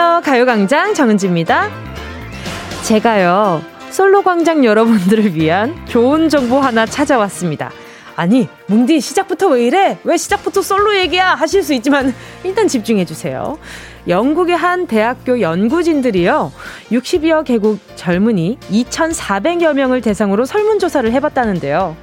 안녕하세요. 가요광장 정은지입니다. 제가요, 솔로광장 여러분들을 위한 좋은 정보 하나 찾아왔습니다. 아니, 뭉디 시작부터 왜 이래? 왜 시작부터 솔로 얘기야? 하실 수 있지만 일단 집중해 주세요. 영국의 한 대학교 연구진들이요. 60여 개국 젊은이 2,400여 명을 대상으로 설문조사를 해봤다는데요.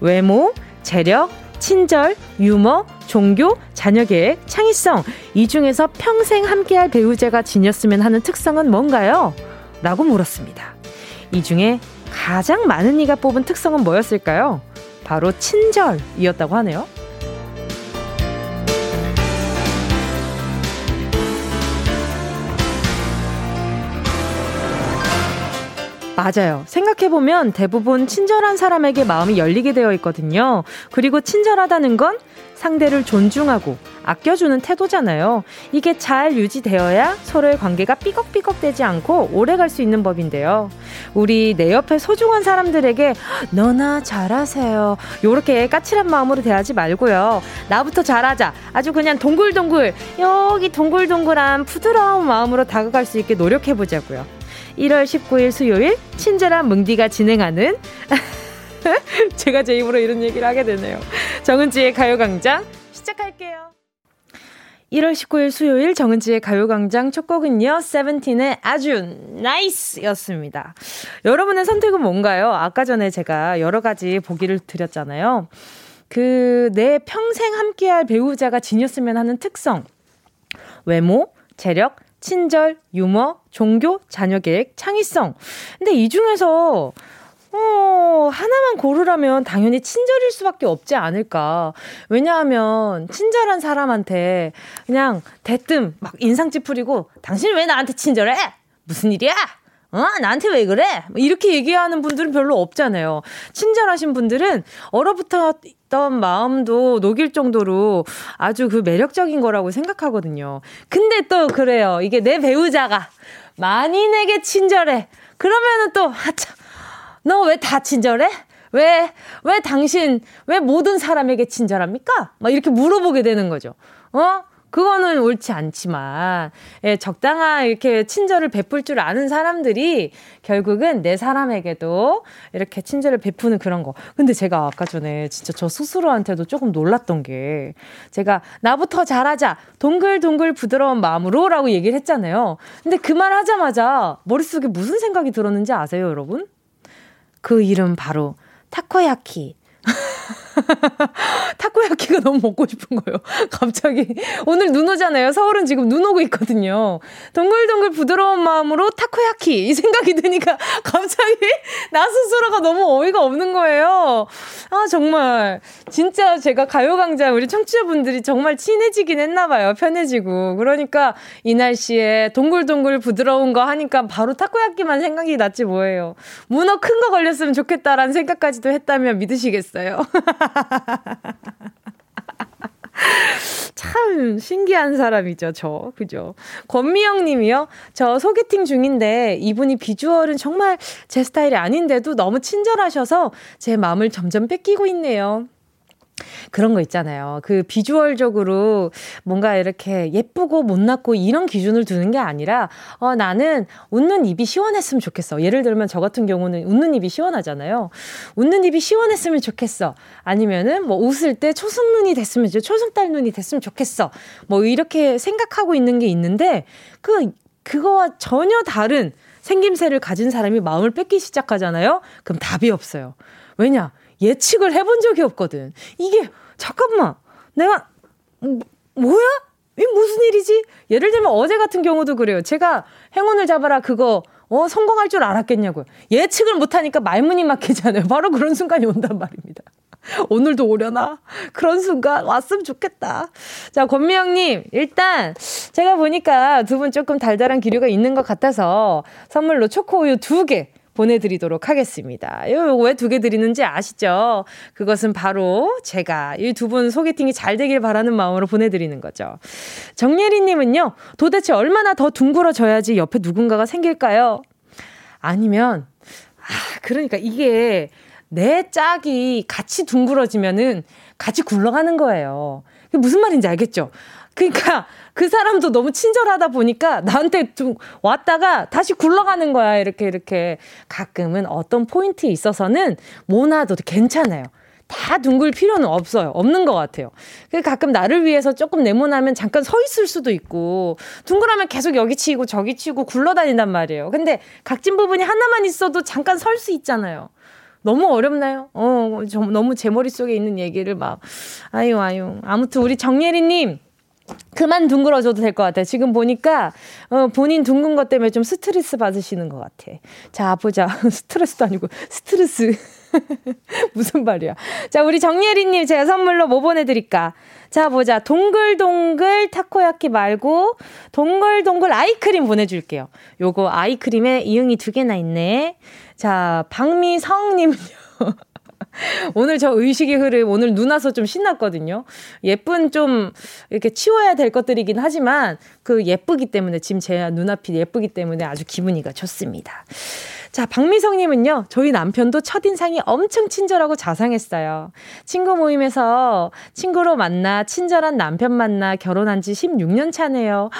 외모, 재력, 친절, 유머, 종교, 자녀 계획, 창의성. 이 중에서 평생 함께할 배우자가 지녔으면 하는 특성은 뭔가요? 라고 물었습니다. 이 중에 가장 많은 이가 뽑은 특성은 뭐였을까요? 바로 친절이었다고 하네요. 맞아요. 생각해보면 대부분 친절한 사람에게 마음이 열리게 되어 있거든요. 그리고 친절하다는 건 상대를 존중하고 아껴주는 태도잖아요. 이게 잘 유지되어야 서로의 관계가 삐걱삐걱 되지 않고 오래 갈 수 있는 법인데요. 우리 내 옆에 소중한 사람들에게 너나 잘하세요. 요렇게 까칠한 마음으로 대하지 말고요. 나부터 잘하자. 아주 그냥 동글동글, 여기 동글동글한 부드러운 마음으로 다가갈 수 있게 노력해보자고요. 1월 19일 수요일 친절한 뭉디가 진행하는 제가 제 입으로 이런 얘기를 하게 되네요. 정은지의 가요광장 시작할게요. 1월 19일 수요일 정은지의 가요광장 첫 곡은요, 세븐틴의 아주 NICE 였습니다. 여러분의 선택은 뭔가요? 아까 전에 제가 여러 가지 보기를 드렸잖아요. 그, 내 평생 함께할 배우자가 지녔으면 하는 특성. 외모, 재력, 친절, 유머, 종교, 자녀 계획, 창의성. 근데 이 중에서 어, 하나만 고르라면 당연히 친절일 수밖에 없지 않을까. 왜냐하면, 친절한 사람한테 그냥 대뜸 막 인상 찌푸리고, 당신 왜 나한테 친절해? 무슨 일이야? 어? 나한테 왜 그래? 뭐 이렇게 얘기하는 분들은 별로 없잖아요. 친절하신 분들은 얼어붙었던 마음도 녹일 정도로 아주 그 매력적인 거라고 생각하거든요. 근데 또 그래요. 이게 내 배우자가 만인에게 친절해. 그러면은 또, 하참, 너 왜 다 친절해? 왜, 왜 당신, 왜 모든 사람에게 친절합니까? 막 이렇게 물어보게 되는 거죠. 어? 그거는 옳지 않지만, 예, 적당한 이렇게 친절을 베풀 줄 아는 사람들이 결국은 내 사람에게도 이렇게 친절을 베푸는 그런 거. 근데 제가 아까 전에 진짜 저 스스로한테도 조금 놀랐던 게, 제가 나부터 잘하자, 동글동글 부드러운 마음으로 라고 얘기를 했잖아요. 근데 그 말 하자마자 머릿속에 무슨 생각이 들었는지 아세요, 여러분? 그 이름 바로 타코야키. 타코야키가 너무 먹고 싶은 거예요. 갑자기. 오늘 눈 오잖아요. 서울은 지금 눈 오고 있거든요. 동글동글 부드러운 마음으로 타코야키. 이 생각이 드니까 갑자기 나 스스로가 너무 어이가 없는 거예요. 아, 정말. 진짜 제가 가요광장 우리 청취자분들이 정말 친해지긴 했나봐요. 편해지고. 그러니까 이 날씨에 동글동글 부드러운 거 하니까 바로 타코야키만 생각이 났지 뭐예요. 문어 큰 거 걸렸으면 좋겠다라는 생각까지도 했다면 믿으시겠어요? 참 신기한 사람이죠, 저. 그죠? 권미영 님이요. 저 소개팅 중인데 이분이 비주얼은 정말 제 스타일이 아닌데도 너무 친절하셔서 제 마음을 점점 뺏기고 있네요. 그런 거 있잖아요. 그 비주얼적으로 뭔가 이렇게 예쁘고 못났고 이런 기준을 두는 게 아니라, 어, 나는 웃는 입이 시원했으면 좋겠어. 예를 들면 저 같은 경우는 웃는 입이 시원하잖아요. 웃는 입이 시원했으면 좋겠어. 아니면은 뭐 웃을 때 초승 눈이 됐으면, 초승달 눈이 됐으면 좋겠어. 뭐 이렇게 생각하고 있는 게 있는데, 그, 그거와 전혀 다른 생김새를 가진 사람이 마음을 뺏기 시작하잖아요? 그럼 답이 없어요. 왜냐? 예측을 해본 적이 없거든. 이게, 잠깐만. 내가, 뭐야? 이 무슨 일이지? 예를 들면 어제 같은 경우도 그래요. 제가 행운을 잡아라 그거 어 성공할 줄 알았겠냐고요. 예측을 못하니까 말문이 막히잖아요. 바로 그런 순간이 온단 말입니다. 오늘도 오려나? 그런 순간 왔으면 좋겠다. 자, 권미영님, 일단 제가 보니까 두 분 조금 달달한 기류가 있는 것 같아서 선물로 초코우유 두 개 보내드리도록 하겠습니다. 왜 두 개 드리는지 아시죠? 그것은 바로 제가 이 두 분 소개팅이 잘 되길 바라는 마음으로 보내드리는 거죠. 정예리님은요, 도대체 얼마나 더 둥그러져야지 옆에 누군가가 생길까요? 아니면, 아, 그러니까 이게 내 짝이 같이 둥그러지면은 같이 굴러가는 거예요. 무슨 말인지 알겠죠? 그러니까 그 사람도 너무 친절하다 보니까 나한테 좀 왔다가 다시 굴러가는 거야. 이렇게 이렇게 가끔은 어떤 포인트에 있어서는 모나도 괜찮아요. 다 둥글 필요는 없어요. 없는 것 같아요. 그 가끔 나를 위해서 조금 네모나면 잠깐 서 있을 수도 있고, 둥글하면 계속 여기 치고 저기 치고 굴러다닌단 말이에요. 근데 각진 부분이 하나만 있어도 잠깐 설 수 있잖아요. 너무 어렵나요? 어, 저, 너무 제 머릿속에 있는 얘기를 막, 아유, 아유. 아무튼 우리 정예리님, 그만 둥글어줘도 될 것 같아요. 지금 보니까, 어, 본인 둥근 것 때문에 좀 스트레스 받으시는 것 같아. 자, 보자. 스트레스도 아니고, 스트레스. 무슨 말이야. 자, 우리 정예리님 제가 선물로 뭐 보내드릴까? 자, 보자. 동글동글 타코야키 말고, 동글동글 아이크림 보내줄게요. 요거 아이크림에 이응이 두 개나 있네. 자, 박미성님은요. 오늘 저 의식의 흐름, 오늘 눈 와서 좀 신났거든요. 예쁜 좀, 이렇게 치워야 될 것들이긴 하지만, 그 예쁘기 때문에, 지금 제 눈앞이 예쁘기 때문에 아주 기분이가 좋습니다. 자, 박미성님은요, 저희 남편도 첫인상이 엄청 친절하고 자상했어요. 친구 모임에서 친구로 만나, 친절한 남편 만나 결혼한 지 16년 차네요.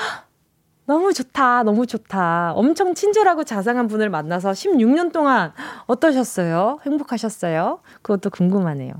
너무 좋다, 너무 좋다. 엄청 친절하고 자상한 분을 만나서 16년 동안 어떠셨어요? 행복하셨어요? 그것도 궁금하네요.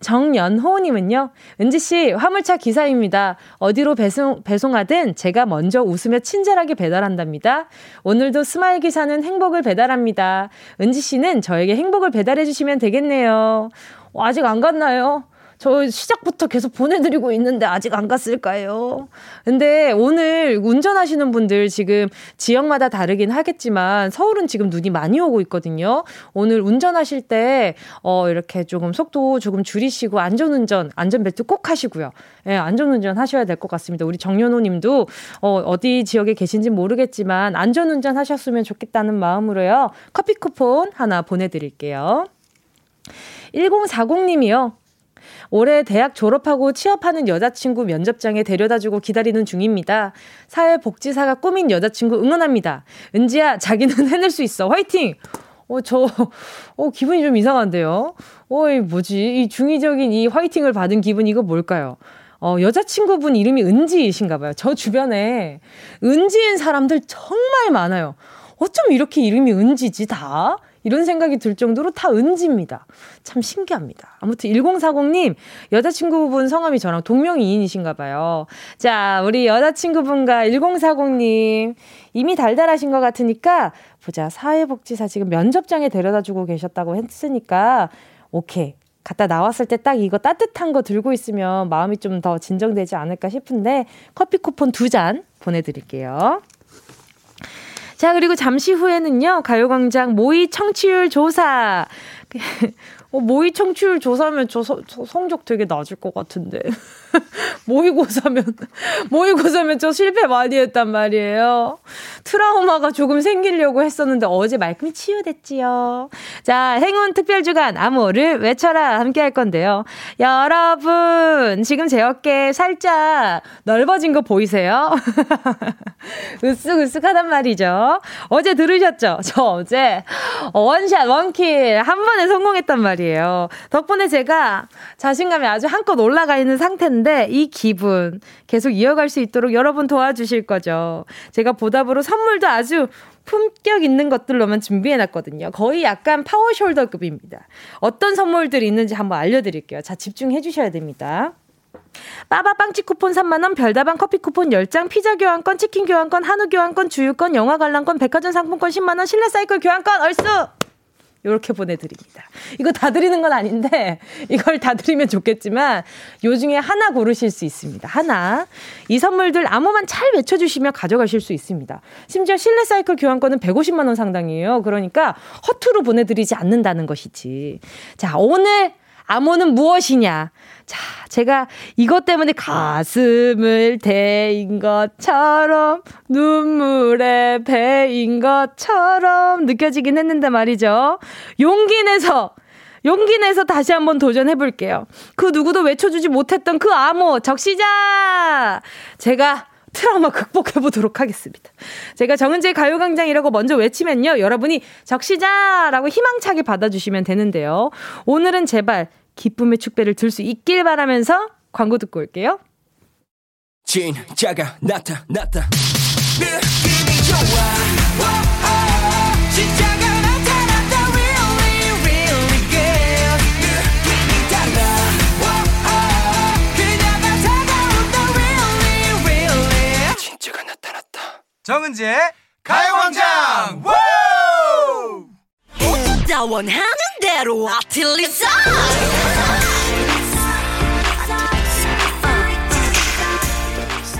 정연호님은요, 은지씨, 화물차 기사입니다. 어디로 배송, 배송하든 제가 먼저 웃으며 친절하게 배달한답니다. 오늘도 smile 기사는 행복을 배달합니다. 은지씨는 저에게 행복을 배달해주시면 되겠네요. 어, 아직 안 갔나요? 저 시작부터 계속 보내드리고 있는데 아직 안 갔을까요? 근데 오늘 운전하시는 분들 지금 지역마다 다르긴 하겠지만 서울은 지금 눈이 많이 오고 있거든요. 오늘 운전하실 때, 어, 이렇게 조금 속도 조금 줄이시고 안전운전, 안전벨트 꼭 하시고요. 예, 네, 안전운전 하셔야 될 것 같습니다. 우리 정연호 님도, 어, 어디 지역에 계신지 모르겠지만 안전운전 하셨으면 좋겠다는 마음으로요. 커피 쿠폰 하나 보내드릴게요. 1040님이요. 올해 대학 졸업하고 취업하는 여자친구 면접장에 데려다주고 기다리는 중입니다. 사회복지사가 꾸민 여자친구 응원합니다. 은지야, 자기는 해낼 수 있어. 화이팅! 어, 저, 어, 기분이 좀 이상한데요? 어 이, 뭐지? 이 중의적인 이 화이팅을 받은 기분, 이거 뭘까요? 어, 여자친구분 이름이 은지이신가 봐요. 저 주변에 은지인 사람들 정말 많아요. 어쩜 이렇게 이름이 은지지, 다? 이런 생각이 들 정도로 다 은지입니다. 참 신기합니다. 아무튼 1040님, 여자친구분 성함이 저랑 동명이인이신가 봐요. 자, 우리 여자친구분과 1040님, 이미 달달하신 것 같으니까, 보자, 사회복지사 지금 면접장에 데려다 주고 계셨다고 했으니까, 오케이. 갔다 나왔을 때 딱 이거 따뜻한 거 들고 있으면 마음이 좀 더 진정되지 않을까 싶은데, 커피 쿠폰 두 잔 보내드릴게요. 자, 그리고 잠시 후에는요, 가요광장 모의 청취율 조사. 어, 모의 청취율 조사면 저, 저, 저 성적 되게 낮을 것 같은데. 모의고사면, 모의고사면 저 실패 많이 했단 말이에요. 트라우마가 조금 생기려고 했었는데 어제 말끔히 치유됐지요. 자, 행운 특별주간 암호를 외쳐라 함께 할 건데요. 여러분, 지금 제 어깨 살짝 넓어진 거 보이세요? 으쓱으쓱하단 말이죠. 어제 들으셨죠? 저 어제 one shot, one kill 한 번에 성공했단 말이에요. 말이에요. 덕분에 제가 자신감이 아주 한껏 올라가 있는 상태인데 이 기분 계속 이어갈 수 있도록 여러분 도와주실 거죠. 제가 보답으로 선물도 아주 품격 있는 것들로만 준비해 놨거든요. 거의 약간 power shoulder급입니다. 어떤 선물들이 있는지 한번 알려드릴게요. 자, 집중해 주셔야 됩니다. 빠바빵치 쿠폰 3만원, 별다방 커피 쿠폰 10장, 피자 교환권, 치킨 교환권, 한우 교환권, 주유권, 영화 관람권, 백화점 상품권 10만원, 실내 사이클 교환권, 얼쑤! 요렇게 보내드립니다. 이거 다 드리는 건 아닌데, 이걸 다 드리면 좋겠지만, 요 중에 하나 고르실 수 있습니다. 하나. 이 선물들 암호만 잘 외쳐주시면 가져가실 수 있습니다. 심지어 실내 사이클 교환권은 150만원 상당이에요. 그러니까 허투루 보내드리지 않는다는 것이지. 자, 오늘 암호는 무엇이냐? 자, 제가 이것 때문에 가슴을 대인 것처럼 눈물에 배인 것처럼 느껴지긴 했는데 말이죠. 용기 내서 용기 내서 다시 한번 도전해 볼게요. 그 누구도 외쳐주지 못했던 그 암호 적시자! 제가 트라우마 극복해 보도록 하겠습니다. 제가 정은재 가요광장이라고 먼저 외치면요. 여러분이 적시자라고 희망차게 받아주시면 되는데요. 오늘은 제발 기쁨의 축배를 들 수 있길 바라면서 광고 듣고 올게요. 진짜가 나타났다. 느낌이 좋아. 진짜가 나타났다. Really really good. 느낌이 달라. 그녀가 다가온다. Really really. 진짜가 나타났다. 정은지의 가요광장. 나 원하는 대로 아틀리사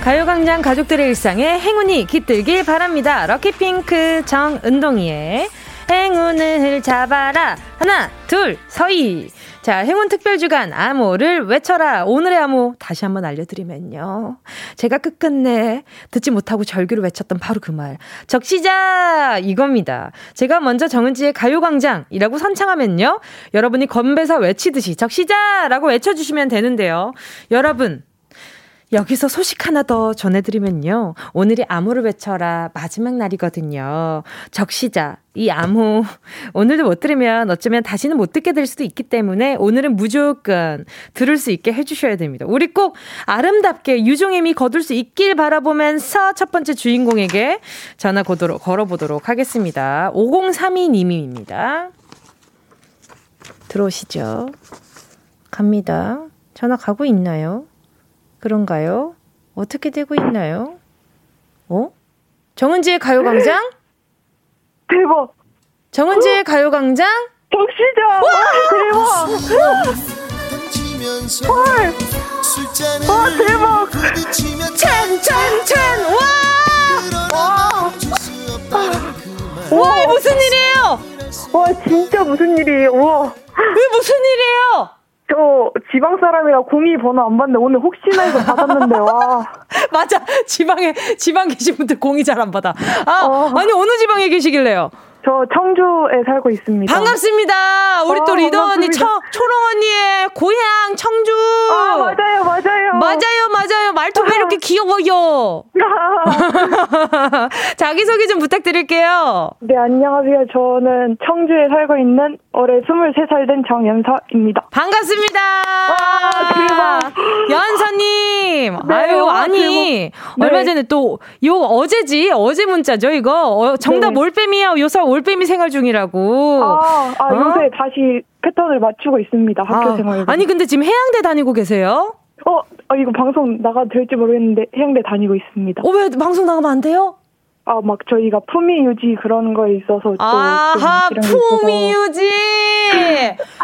가요광장 가족들의 일상에 행운이 깃들길 바랍니다. 럭키핑크 정은동이의 행운을 잡아라. 하나, 둘, 서희. 자, 행운 특별 주간 암호를 외쳐라. 오늘의 암호 다시 한번 알려드리면요. 제가 끝끝내 듣지 못하고 절규를 외쳤던 바로 그 말. 적시자! 이겁니다. 제가 먼저 정은지의 가요광장이라고 선창하면요. 여러분이 건배사 외치듯이 적시자! 라고 외쳐주시면 되는데요. 여러분, 여기서 소식 하나 더 전해드리면요. 오늘이 암호를 외쳐라 마지막 날이거든요. 적시자. 이 암호 오늘도 못 들으면 어쩌면 다시는 못 듣게 될 수도 있기 때문에 오늘은 무조건 들을 수 있게 해주셔야 됩니다. 우리 꼭 아름답게 유종임이 거둘 수 있길 바라보면서 첫 번째 주인공에게 전화 고도록, 걸어보도록 하겠습니다. 5032님입니다. 들어오시죠. 갑니다. 전화 가고 있나요? 그런가요? 어떻게 되고 있나요? 어? 정은지의 가요광장? 대박. 정은지의 가요광장? 적시자. 와, 대박. 헐. 와, 대박. 짠짠짠! 와! 와. 와, 무슨 일이에요? 와, 진짜 무슨 일이에요. 와. 왜 무슨 일이에요? 저 지방 사람이라 공이 번호 안 받는데 오늘 혹시나 해서 받았는데 와. 맞아. 지방에, 지방 계신 분들 공이 잘 안 받아. 아, 어. 아니, 어느 지방에 계시길래요? 저 청주에 살고 있습니다. 반갑습니다. 우리 또 어, 리더 언니, 반갑습니다. 청, 초롱 언니의 고향, 청주. 아, 맞아요, 맞아요. 맞아요, 맞아요. 말투 왜 이렇게 귀여워요? 자기소개 좀 부탁드릴게요. 네, 안녕하세요. 저는 청주에 살고 있는 올해 23살 된 정연서입니다. 반갑습니다. 와, 대박. 연서님. 네, 아유, 와, 아니. 대박. 얼마 네. 전에 또, 요, 어제지? 어제 문자죠, 이거? 어, 정답 네. 올빼미야. 요새 올빼미 생활 중이라고. 아, 아 어? 요새 다시 패턴을 맞추고 있습니다. 학교 아, 생활. 아니, 근데 지금 해양대 다니고 계세요? 어, 어, 이거 방송 나가도 될지 모르겠는데 해양대 다니고 있습니다. 어, 왜 방송 나가면 안 돼요? 아, 막 저희가 품위 유지 그런 거에 있어서 또 아하, 있어서. 품위 유지!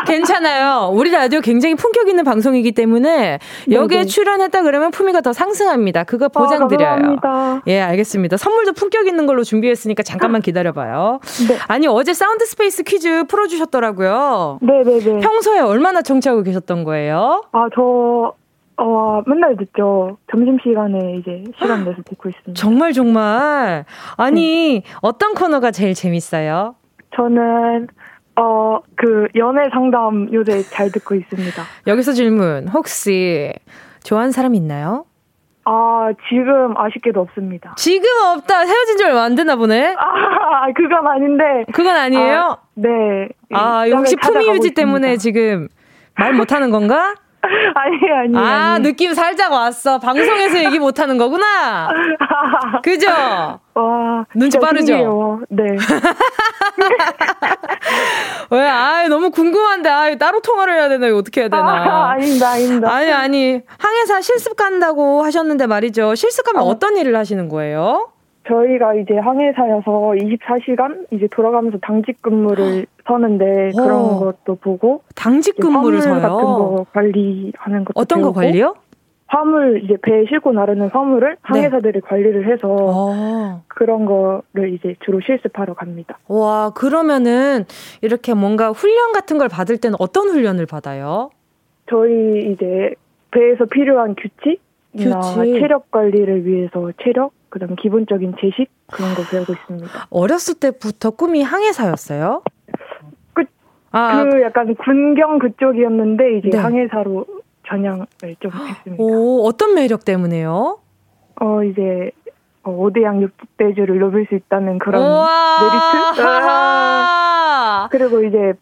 괜찮아요. 우리 라디오 굉장히 품격 있는 방송이기 때문에 여기에 네네. 출연했다 그러면 품위가 더 상승합니다. 그거 보장드려요. 아, 감사합니다. 예, 알겠습니다. 선물도 품격 있는 걸로 준비했으니까 잠깐만 기다려봐요. 네. 아니, 어제 sound space 퀴즈 풀어주셨더라고요. 네네네. 평소에 얼마나 청취하고 계셨던 거예요? 아, 저, 어, 맨날 듣죠. 점심시간에 이제 시간 내서 듣고 있습니다. 정말, 정말. 아니, 네. 어떤 코너가 제일 재밌어요? 저는, 어, 그, 연애 상담 요새 잘 듣고 있습니다. 여기서 질문. 혹시 좋아하는 사람 있나요? 아, 지금 아쉽게도 없습니다. 지금 없다. 헤어진 지 얼마 안 되나 보네. 아, 그건 아닌데. 그건 아니에요? 아, 네. 아, 이 혹시 품위 유지 찾아가고 때문에 있습니다. 지금 말 못하는 건가? 아니, 아니. 아, 아니. 느낌 살짝 왔어. 방송에서 얘기 못 하는 거구나. 그죠? 와. 눈치 빠르죠? 신기해요. 네. 왜? 아, 너무 궁금한데. 아, 따로 통화를 해야 되나? 이거 어떻게 해야 아, 되나? 아닙니다, 아닙니다. 아니, 아니. 항해사 실습 간다고 하셨는데 말이죠. 실습 가면 어. 어떤 일을 하시는 거예요? 저희가 이제 항해사여서 24시간 이제 돌아가면서 당직 근무를 서는데 어. 그런 것도 보고 당직 근무를 화물 같은 서요. 거 관리하는 것도 어떤 거 배우고 관리요? 화물 이제 배에 싣고 나르는 화물을 항해사들이 관리를 해서 어. 그런 거를 이제 주로 실습하러 갑니다. 와, 그러면은 이렇게 뭔가 훈련 같은 걸 받을 때는 어떤 훈련을 받아요? 저희 이제 배에서 필요한 규칙 이나 규칙. 체력 관리를 위해서 체력 그다음에 기본적인 제식 그런 거 배우고 있습니다. 어렸을 때부터 꿈이 항해사였어요? 그- 아, 그 약간 군경 그쪽이었는데 이제 네. 항해사로 전향을 좀 했습니다. 오, 어떤 매력 때문에요? 어 이제 어, 5대양 육대주를 누빌 수 있다는 그런 메리트? 하하. 그리고 이제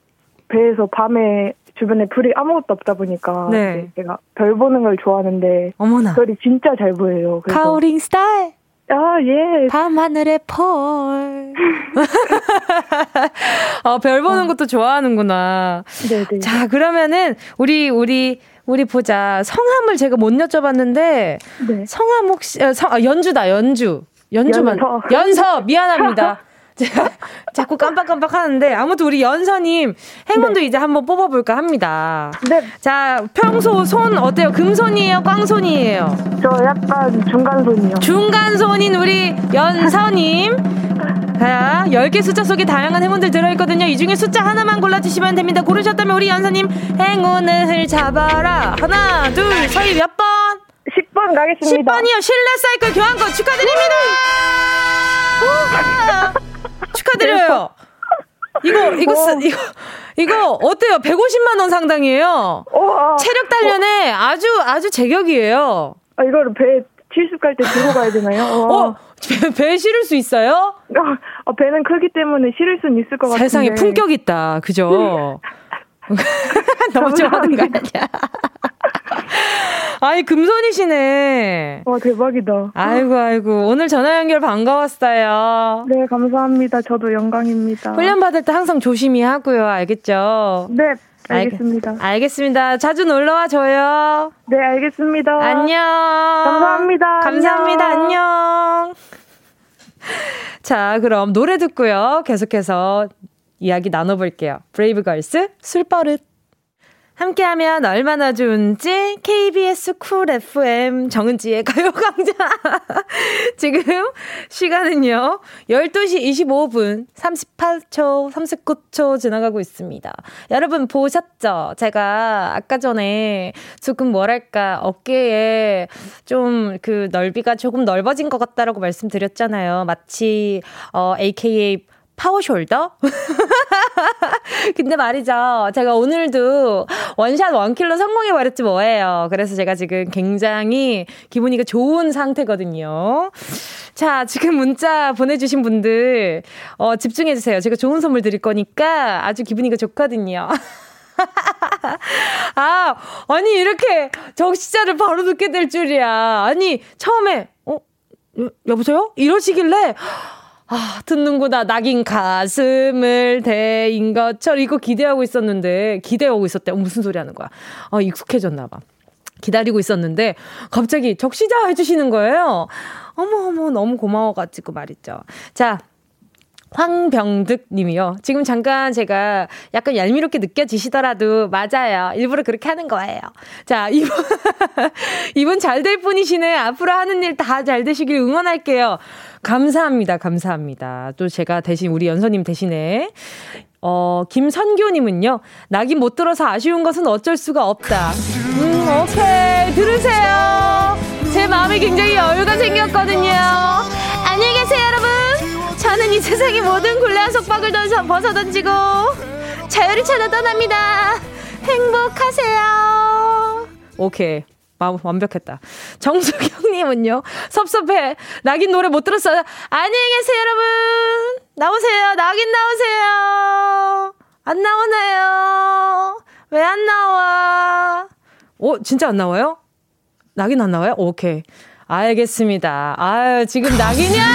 배에서 밤에 주변에 불이 아무것도 없다 보니까 네. 제가 별 보는 걸 좋아하는데 어머나. 별이 진짜 잘 보여요. 그래서 카오링 스타일. 아 예. 밤하늘의 별. 어, 별 보는 것도 좋아하는구나. 네네. 자, 그러면은, 우리, 우리, 우리 보자. 성함을 제가 못 여쭤봤는데, 네. 성함 혹시, 어, 성, 아, 연주다, 연주. 연주만. 연서. 연서, 미안합니다. 제가 자꾸 깜빡깜빡 하는데, 아무튼 우리 연서님, 행운도 이제 한번 뽑아볼까 합니다. 네. 자, 평소 손 어때요? 금손이에요? 꽝손이에요? 저 약간 중간손이요. 중간손인 우리 연서님. 자, 10개 숫자 속에 다양한 행운들 들어있거든요. 이 중에 숫자 하나만 골라주시면 됩니다. 고르셨다면 우리 연서님 행운을 잡아라. 하나, 둘, 서희 몇 번? 10번 가겠습니다. 10번이요. 실내 사이클 교환권 축하드립니다. 우와. 축하드려요. 이거, 이거, 쓰, 이거, 이거 어때요? 150만 원 상당이에요. 우와. 체력 단련에 아주, 아주 제격이에요. 아, 이거를 배 실습 갈 때 들고 가야 되나요? 와. 어, 배, 배 실을 수 있어요? 아, 배는 크기 때문에 실을 수는 있을 것 같은데. 세상에 품격 있다. 그죠? 너무 좋아하는 거 아니야? 아이, 금손이시네. 와, 대박이다. 아이고, 아이고. 오늘 전화 연결 반가웠어요. 네, 감사합니다. 저도 영광입니다. 훈련 받을 때 항상 조심히 하고요. 알겠죠? 네, 알겠습니다. 알, 알겠습니다. 자주 놀러와 줘요. 네, 알겠습니다. 안녕. 감사합니다. 감사합니다. 안녕. 안녕. 자, 그럼 노래 듣고요. 계속해서 이야기 나눠볼게요. 브레이브걸스 술버릇. 함께하면 얼마나 좋은지 KBS 쿨 FM 정은지의 가요광장. 지금 시간은요 12시 25분 38초 39초 지나가고 있습니다. 여러분 보셨죠? 제가 아까 전에 조금 뭐랄까 어깨에 좀 그 넓이가 조금 넓어진 것 같다라고 말씀드렸잖아요. 마치 어 AKA power shoulder? 근데 말이죠. 제가 오늘도 one shot one kill로 성공해버렸지 뭐예요. 그래서 제가 지금 굉장히 기분이 좋은 상태거든요. 자, 지금 문자 보내주신 분들, 어, 집중해주세요. 제가 좋은 선물 드릴 거니까 아주 기분이 좋거든요. 아, 아니, 이렇게 적시자를 바로 듣게 될 줄이야. 아니, 처음에, 어, 여- 여보세요? 이러시길래, 아, 듣는구나. 낙인 가슴을 대인 것처럼 이거 기대하고 있었는데, 기대하고 있었대. 어, 무슨 소리 하는 거야? 어, 익숙해졌나봐. 기다리고 있었는데, 갑자기 적시자 해주시는 거예요. 어머, 어머, 너무 고마워가지고 말이죠. 자, 황병득 님이요. 지금 잠깐 제가 약간 얄미롭게 느껴지시더라도 맞아요. 일부러 그렇게 하는 거예요. 자, 이분, 이분 잘 될 분이시네. 앞으로 하는 일 다 잘 되시길 응원할게요. 감사합니다. 감사합니다. 또 제가 대신 우리 연서님 대신에 어, 김선교님은요, 낙인 못 들어서 아쉬운 것은 어쩔 수가 없다. 음, 오케이. 들으세요. 제 마음에 굉장히 여유가 생겼거든요. 저는 이 세상의 모든 굴레와 속박을 던져 벗어 던지고 자유를 찾아 떠납니다. 행복하세요. 오케이. 마음 완벽했다. 정수경님은요, 섭섭해. 낙인 노래 못 들었어요. 안녕히 계세요, 여러분. 나오세요. 낙인 나오세요. 안 나오나요? 왜 안 나와? 오, 진짜 안 나와요? 낙인 안 나와요? 오케이. 알겠습니다. 아유, 지금 낙이냐?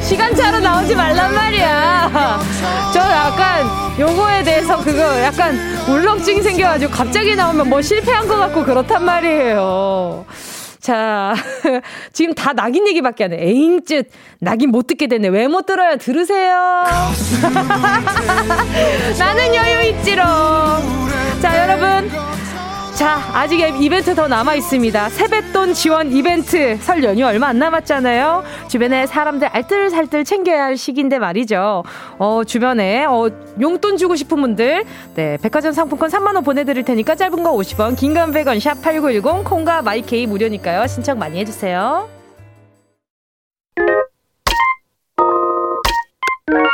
시간차로 나오지 말란 말이야. 저 약간 요거에 대해서 그거 약간 울렁증이 생겨가지고 갑자기 나오면 뭐 실패한 것 같고 그렇단 말이에요. 자, 지금 다 낙인 얘기밖에 안 해. 에잉쯧, 낙인 못 듣게 되네. 왜 못 들어요? 들으세요. 나는 여유 있지롱. 자, 여러분. 자, 아직 이벤트 더 남아 있습니다. 세뱃돈 지원 이벤트. 설 연휴 얼마 안 남았잖아요. 주변에 사람들 알뜰살뜰 챙겨야 할 시기인데 말이죠. 어, 주변에 어, 용돈 주고 싶은 분들, 네, 백화점 상품권 3만 원 보내 드릴 테니까 짧은 거 50원, 긴 건 100원, 샵 #8910 콩과 마이케이 무료니까요. 신청 많이 해 주세요.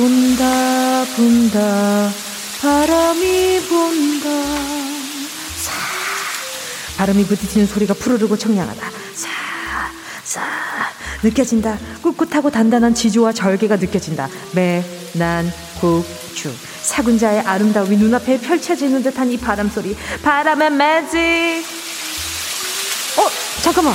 분다 분다 바람이 분다. 사 바람이 부딪히는 소리가 푸르르고 청량하다. 사사 느껴진다. 꿋꿋하고 단단한 지조와 절개가 느껴진다. 매난 국주. 사군자의 아름다움이 눈앞에 펼쳐지는 듯한 이 바람 소리. 바람의 매직. 어 잠깐만.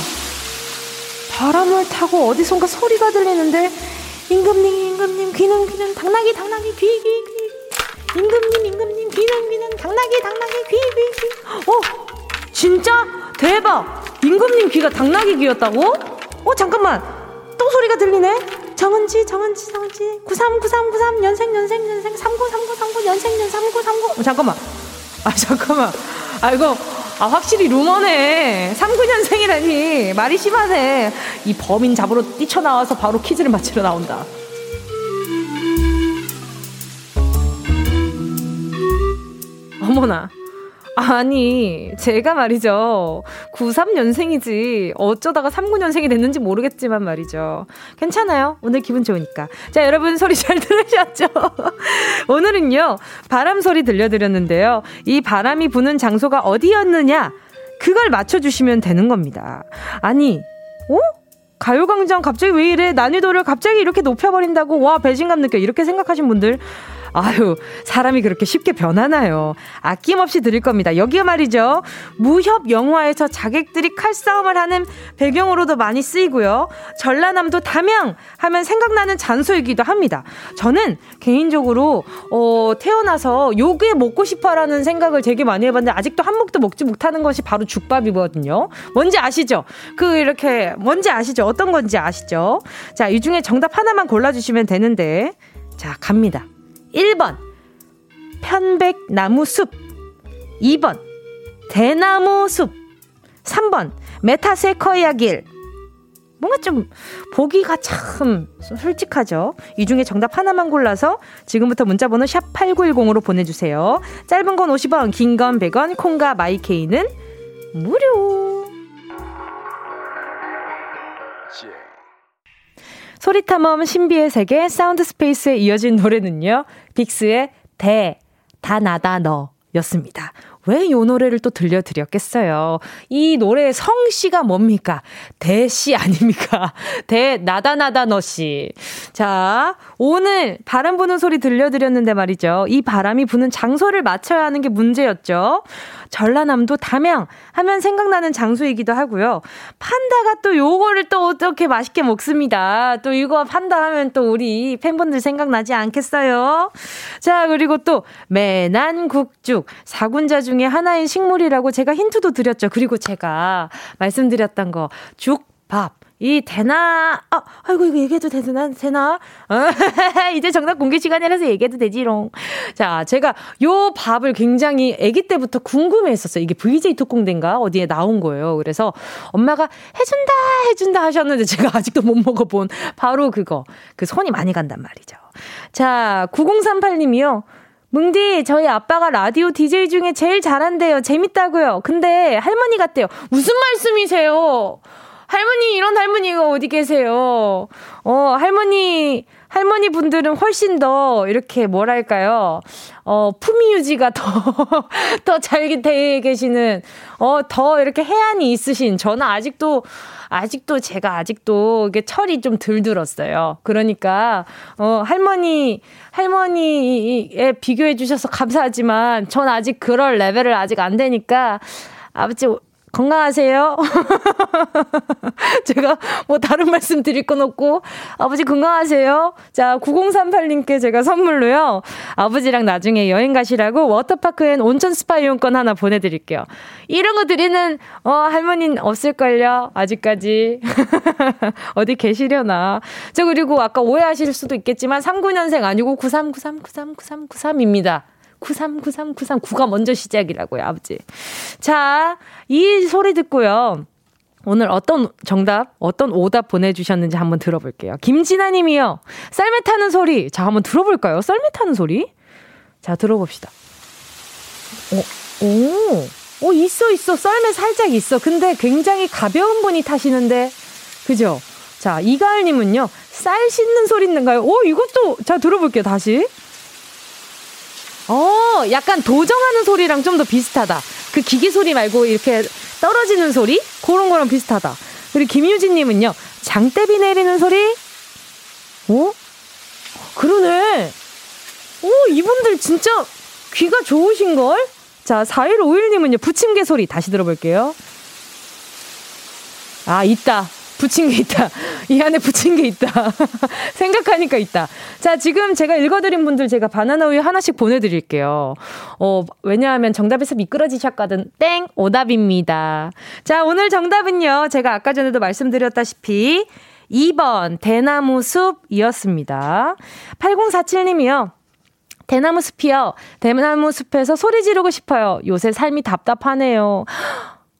바람을 타고 어디선가 소리가 들리는데 임금님 임금님 귀는 귀는 당나귀 당나귀 귀 귀 귀. 임금님 임금님 귀는 귀는 당나귀 당나귀 귀 귀 귀. 어 진짜? 대박. 임금님 귀가 당나귀 귀였다고? 어 잠깐만. 또 소리가 들리네. 정은지 정은지 정은지. 939393 연생 연생 연생. 393939 연생 연3939 어, 잠깐만. 아 잠깐만. 아 이거 아 확실히 루머네. 39년생이라니. 말이 심하네. 이 범인 잡으러 뛰쳐나와서 바로 퀴즈를 맞히러 나온다. 어머나 아니 제가 말이죠. 93년생이지 어쩌다가 39년생이 됐는지 모르겠지만 말이죠. 괜찮아요? 오늘 기분 좋으니까. 자 여러분 소리 잘 들으셨죠? 오늘은요 바람 소리 들려드렸는데요. 이 바람이 부는 장소가 어디였느냐? 그걸 맞춰주시면 되는 겁니다. 아니 어? 가요광장 갑자기 왜 이래? 난이도를 갑자기 이렇게 높여버린다고? 와 배신감 느껴. 이렇게 생각하신 분들 아유 사람이 그렇게 쉽게 변하나요? 아낌없이 드릴 겁니다. 여기가 말이죠. 무협 영화에서 자객들이 칼싸움을 하는 배경으로도 많이 쓰이고요. 전라남도 담양 하면 생각나는 장소이기도 합니다. 저는 개인적으로 어, 태어나서 요게 먹고 싶어라는 생각을 되게 많이 해봤는데 아직도 한 몫도 먹지 못하는 것이 바로 죽밥이거든요. 뭔지 아시죠? 그 이렇게 뭔지 아시죠? 어떤 건지 아시죠? 자 이 중에 정답 하나만 골라주시면 되는데. 자 갑니다 1번 편백나무 숲 2번 대나무 숲 3번 메타세커이아 길 뭔가 좀 보기가 참 솔직하죠. 이 중에 정답 하나만 골라서 지금부터 문자 번호 샵 8910으로 보내 주세요. 짧은 건 50원, 긴 건 100원, 콩과 마이케이는 무료. 소리탐험 신비의 세계 sound space에 이어진 노래는요. 빅스의 대, 다 나다 너 였습니다. 왜이 노래를 또 들려드렸겠어요? 이 노래의 성씨가 뭡니까? 대씨 아닙니까? 대, 나다 나다 너씨. 자, 오늘 바람 부는 소리 들려드렸는데 말이죠. 이 바람이 부는 장소를 맞춰야 하는 게 문제였죠. 전라남도 담양 하면 생각나는 장소이기도 하고요. 판다가 또 요거를 또 어떻게 맛있게 먹습니다. 또 이거 판다 하면 또 우리 팬분들 생각나지 않겠어요? 자, 그리고 또 매난국죽 사군자 중에 하나인 식물이라고 제가 힌트도 드렸죠. 그리고 제가 말씀드렸던 거 죽밥 이 되나? 아, 아이고 이거 얘기해도 되나? 되나? 이제 정답 공개 시간이라서 얘기해도 되지롱. 자, 제가 요 밥을 굉장히 아기 때부터 궁금해했었어요. 이게 VJ 특공대인가 어디에 나온 거예요. 그래서 엄마가 해준다 해준다 하셨는데 제가 아직도 못 먹어본 바로 그거. 그 손이 많이 간단 말이죠. 자, 9038님이요. 뭉디, 저희 아빠가 라디오 DJ 중에 제일 잘한대요. 재밌다고요. 근데 할머니 같대요. 무슨 말씀이세요? 할머니, 이런 할머니가 어디 계세요? 어, 할머니, 할머니 분들은 훨씬 더 이렇게 뭐랄까요? 어, 품위 유지가 더, 더잘돼 계시는, 어, 더 이렇게 해안이 있으신, 저는 아직도, 아직도 제가 아직도 이게 철이 좀덜 들었어요. 그러니까, 어, 할머니, 할머니에 비교해 주셔서 감사하지만, 전 아직 그럴 레벨을 아직 안 되니까, 아버지, 건강하세요? 제가 뭐 다른 말씀 드릴 건 없고, 아버지 건강하세요? 자, 9038님께 제가 선물로요, 아버지랑 나중에 여행 가시라고 워터파크 and 온천 스파 이용권 하나 보내드릴게요. 이런 거 드리는, 어, 할머니는 없을걸요? 아직까지. 어디 계시려나. 저 그리고 아까 오해하실 수도 있겠지만, 39년생 아니고 9393939393입니다. 939393 9가 먼저 시작이라고요, 아버지. 자, 이 소리 듣고요. 오늘 어떤 정답, 어떤 오답 보내주셨는지 한번 들어볼게요. 김진아 님이요. 썰매 타는 소리. 자, 한번 들어볼까요? 썰매 타는 소리. 자, 들어봅시다. 오, 오, 오, 있어, 있어. 썰매 살짝 있어. 근데 굉장히 가벼운 분이 타시는데, 그죠? 자, 이가을 님은요. 쌀 씻는 소리 있는가요? 오, 이것도, 자, 들어볼게요, 다시. 어, 약간 도정하는 소리랑 좀 더 비슷하다. 그 기계 소리 말고 이렇게 떨어지는 소리? 그런 거랑 비슷하다. 그리고 김유진님은요, 장대비 내리는 소리? 어? 그러네. 오, 이분들 진짜 귀가 좋으신걸? 자, 4151님은요, 부침개 소리 다시 들어볼게요. 아, 있다. 붙인 게 있다. 이 안에 붙인 게 있다. 생각하니까 있다. 자, 지금 제가 읽어드린 분들 제가 바나나 우유 하나씩 보내드릴게요. 어, 왜냐하면 정답에서 미끄러지셨거든. 땡! 오답입니다. 자, 오늘 정답은요. 제가 아까 전에도 말씀드렸다시피 2번 대나무 숲이었습니다. 8047님이요. 대나무 숲이요. 대나무 숲에서 소리 지르고 싶어요. 요새 삶이 답답하네요.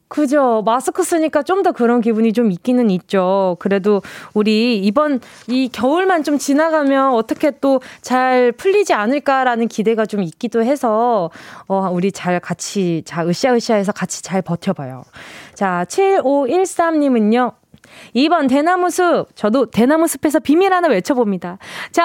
그죠. 마스크 쓰니까 좀 더 그런 기분이 좀 있기는 있죠. 그래도 우리 이번 이 겨울만 좀 지나가면 어떻게 또 잘 풀리지 않을까라는 기대가 좀 있기도 해서 어 우리 잘 같이 자 으쌰으쌰 해서 같이 잘 버텨봐요. 자 7513님은요. 2번 대나무 숲. 저도 대나무 숲에서 비밀 하나 외쳐봅니다. 저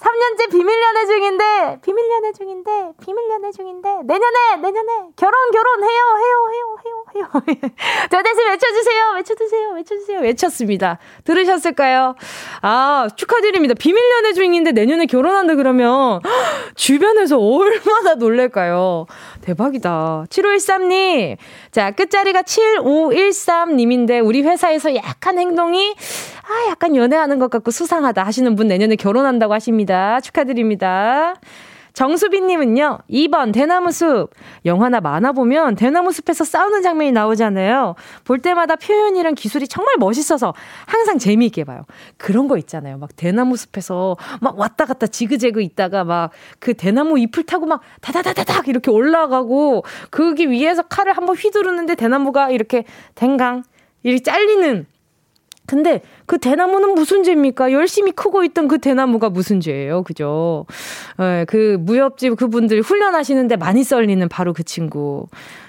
3년째 비밀 연애 중인데, 비밀 연애 중인데, 비밀 연애 중인데, 내년에, 내년에, 결혼, 결혼, 해요, 해요, 해요, 해요, 해요. 저 대신 외쳐주세요, 외쳐주세요, 외쳐주세요. 외쳤습니다. 들으셨을까요? 아, 축하드립니다. 비밀 연애 중인데 내년에 결혼한다 그러면, 주변에서 얼마나 놀랄까요? 대박이다. 7513님. 자, 끝자리가 7513님인데, 우리 회사에서 약간 행동이, 아, 약간 연애하는 것 같고 수상하다 하시는 분 내년에 결혼한다고 하십니다. 축하드립니다. 정수빈님은요, 2번 대나무 숲. 영화나 만화 보면 대나무 숲에서 싸우는 장면이 나오잖아요. 볼 때마다 표현이랑 기술이 정말 멋있어서 항상 재미있게 봐요. 그런 거 있잖아요. 막 대나무 숲에서 막 왔다 갔다 지그재그 있다가 막 그 대나무 잎을 타고 막 다다다다닥 이렇게 올라가고 거기 위에서 칼을 한번 휘두르는데 대나무가 이렇게 댕강 이렇게 잘리는 근데 그 대나무는 무슨 죄입니까? 열심히 크고 있던 그 대나무가 무슨 죄예요? 그죠? 예, 그 무협집 그분들 훈련하시는데 많이 썰리는 바로 그 친구.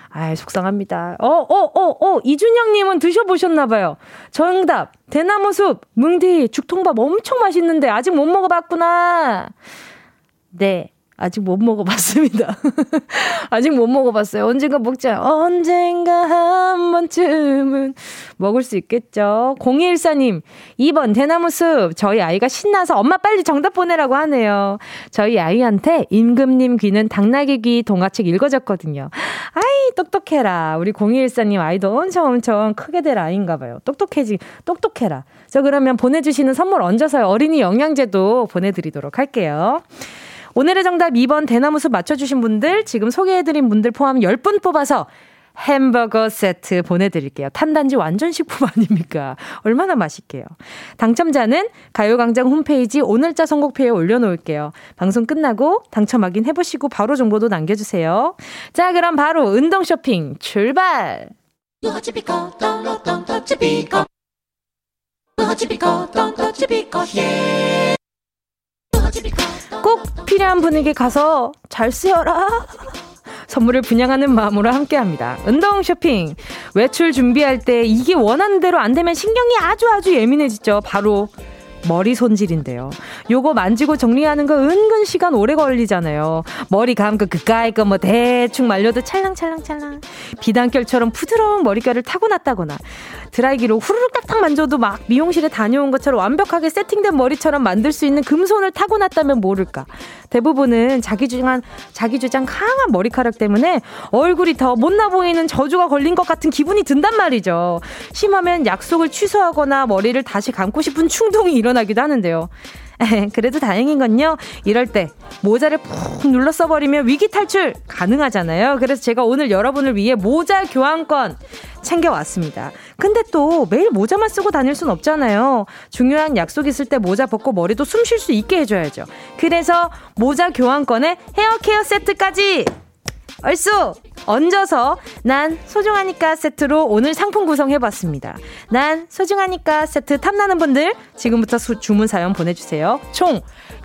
아이, 속상합니다. 어, 어, 어, 어, 이준영님은 드셔보셨나봐요. 정답. 대나무 숲, 뭉디, 죽통밥 엄청 맛있는데 아직 못 먹어봤구나. 네. 아직 못 먹어봤습니다. 아직 못 먹어봤어요. 언젠가 먹자. 언젠가 한 번쯤은 먹을 수 있겠죠. 0214님, 2번 대나무 숲. 저희 아이가 신나서 엄마 빨리 정답 보내라고 하네요. 저희 아이한테 임금님 귀는 당나귀 귀 동화책 읽어줬거든요. 아이, 똑똑해라. 우리 0214님 아이도 엄청 엄청 크게 될 아이인가 봐요. 똑똑해지, 똑똑해라. 저 그러면 보내주시는 선물 얹어서 어린이 영양제도 보내드리도록 할게요. 오늘의 정답 2번 대나무숲 맞춰주신 분들, 지금 소개해드린 분들 포함 10분 뽑아서 햄버거 세트 보내드릴게요. 탄단지 완전 식품 아닙니까? 얼마나 맛있게요. 당첨자는 가요광장 홈페이지 오늘자 선곡표에 올려놓을게요. 방송 끝나고 당첨 확인 해보시고 바로 정보도 남겨주세요. 자, 그럼 바로 운동 쇼핑 출발! 꼭 필요한 분에게 가서 잘 쓰여라. 선물을 분양하는 마음으로 함께 합니다. 운동 쇼핑. 외출 준비할 때 이게 원하는 대로 안 되면 신경이 아주 아주 예민해지죠. 바로 머리 손질인데요. 요거 만지고 정리하는 거 은근 시간 오래 걸리잖아요. 머리 감고 그까이 거뭐 대충 말려도 찰랑찰랑찰랑. 비단결처럼 부드러운 머릿결을 타고났다거나 드라이기로 후루룩 딱딱 만져도 막 미용실에 다녀온 것처럼 완벽하게 세팅된 머리처럼 만들 수 있는 금손을 타고났다면 모를까. 대부분은 자기 주장, 자기 주장 강한 머리카락 때문에 얼굴이 더 못나 보이는 저주가 걸린 것 같은 기분이 든단 말이죠. 심하면 약속을 취소하거나 머리를 다시 감고 싶은 충동이 일어나기도 하는데요. 그래도 다행인 건요. 이럴 때 모자를 푹 눌러 써버리면 위기 탈출 가능하잖아요. 그래서 제가 오늘 여러분을 위해 모자 교환권 챙겨왔습니다. 근데 또 매일 모자만 쓰고 다닐 순 없잖아요. 중요한 약속 있을 때 모자 벗고 머리도 숨 쉴 수 있게 해줘야죠. 그래서 모자 교환권에 헤어 케어 세트까지 얼쑤 얹어서 난 소중하니까 세트로 오늘 상품 구성해봤습니다. 난 소중하니까 세트 탐나는 분들 지금부터 수, 주문 사연 보내주세요. 총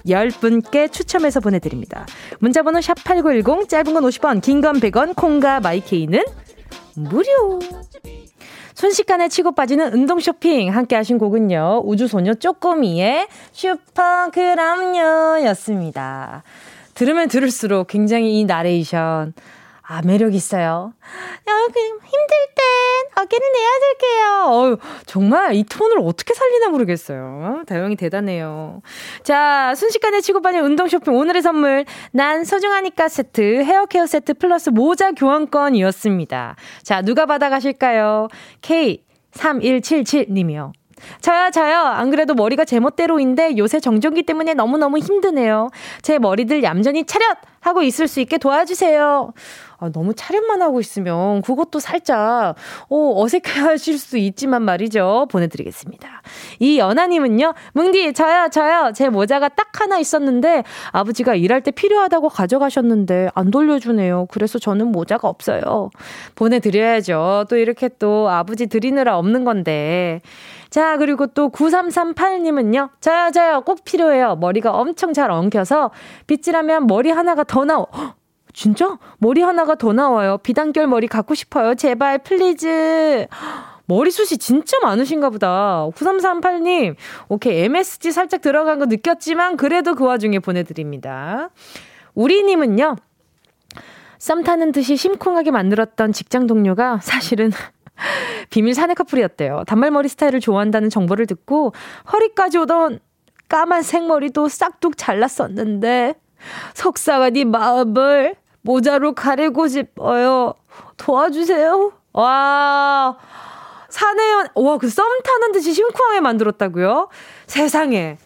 10분께 추첨해서 보내드립니다. 문자번호 샵8910 짧은 건 50원 긴 건 100원 콩과 마이케이는 무료 순식간에 치고 빠지는 운동 쇼핑 함께 하신 곡은요. 우주소녀 쪼꼬미의 슈퍼 그럼요 였습니다. 들으면 들을수록 굉장히 이 나레이션 아, 매력 있어요. 여기 힘들 땐 어깨를 내가 될게요. 어유 정말 이 톤을 어떻게 살리나 모르겠어요. 다영이 대단해요. 자, 순식간에 치고받는 운동 쇼핑 오늘의 선물. 난 소중하니까 세트, 헤어 케어 세트 플러스 모자 교환권이었습니다. 자, 누가 받아가실까요? K3177님이요. 저요, 저요. 안 그래도 머리가 제멋대로인데 요새 정전기 때문에 너무너무 힘드네요. 제 머리들 얌전히 차렷! 하고 있을 수 있게 도와주세요. 아, 너무 차렷만 하고 있으면 그것도 살짝 어, 어색해 하실 수 있지만 말이죠. 보내드리겠습니다. 이 연하님은요. 뭉디 저요 저요 제 모자가 딱 하나 있었는데 아버지가 일할 때 필요하다고 가져가셨는데 안 돌려주네요. 그래서 저는 모자가 없어요. 보내드려야죠. 또 이렇게 또 아버지 드리느라 없는 건데. 자, 그리고 또 9338님은요. 저요, 저요. 꼭 필요해요. 머리가 엄청 잘 엉켜서 빗질하면 머리 하나가 더. 헉, 진짜? 머리 하나가 더 나와요. 비단결 머리 갖고 싶어요. 제발, please. 머리숱이 진짜 많으신가 보다. 9338님, 오케이. MSG 살짝 들어간 거 느꼈지만, 그래도 그 와중에 보내드립니다. 우리님은요, 썸 타는 듯이 심쿵하게 만들었던 직장 동료가 사실은 비밀 사내 커플이었대요. 단발머리 스타일을 좋아한다는 정보를 듣고 허리까지 오던 까만 생머리도 싹둑 잘랐었는데 속상한 이 마음을 모자로 가리고 싶어요. 도와주세요. 와, 사내연, 와, 그 썸 타는 듯이 심쿵하게 만들었다고요? 세상에.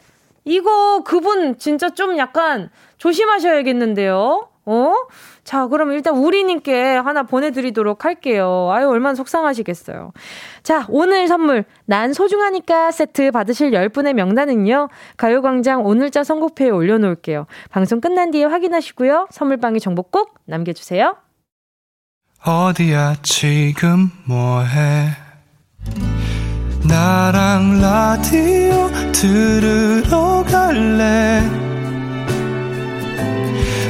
이거 그분 진짜 좀 약간 조심하셔야겠는데요? 어? 자, 그럼 일단 우리님께 하나 보내드리도록 할게요. 아유, 얼마나 속상하시겠어요. 자, 오늘 선물, 난 소중하니까 세트 받으실 10분의 명단은요, 가요광장 오늘자 선곡표에 올려놓을게요. 방송 끝난 뒤에 확인하시고요. 선물방에 정보 꼭 남겨주세요. 어디야 지금 뭐해 나랑 라디오 들으러 갈래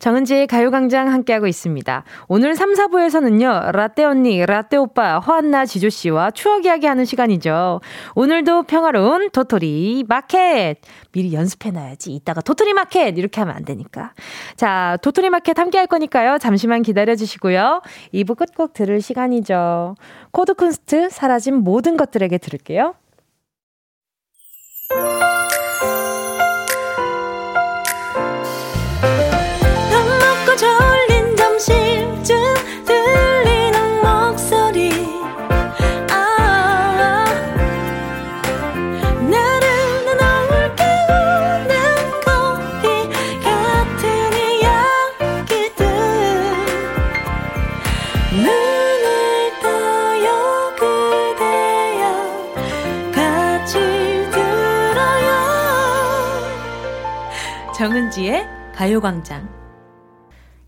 정은지의 가요광장 함께하고 있습니다. 오늘 3, 4부에서는요, 라떼 언니, 라떼 오빠, 허안나 지조씨와 추억 이야기 하는 시간이죠. 오늘도 평화로운 도토리 마켓! 미리 연습해놔야지. 이따가 도토리 마켓! 이렇게 하면 안 되니까. 자, 도토리 마켓 함께할 거니까요. 잠시만 기다려주시고요. 2부 끝곡 들을 시간이죠. 코드 쿤스트, 사라진 모든 것들에게 들을게요. 정은지의 가요광장.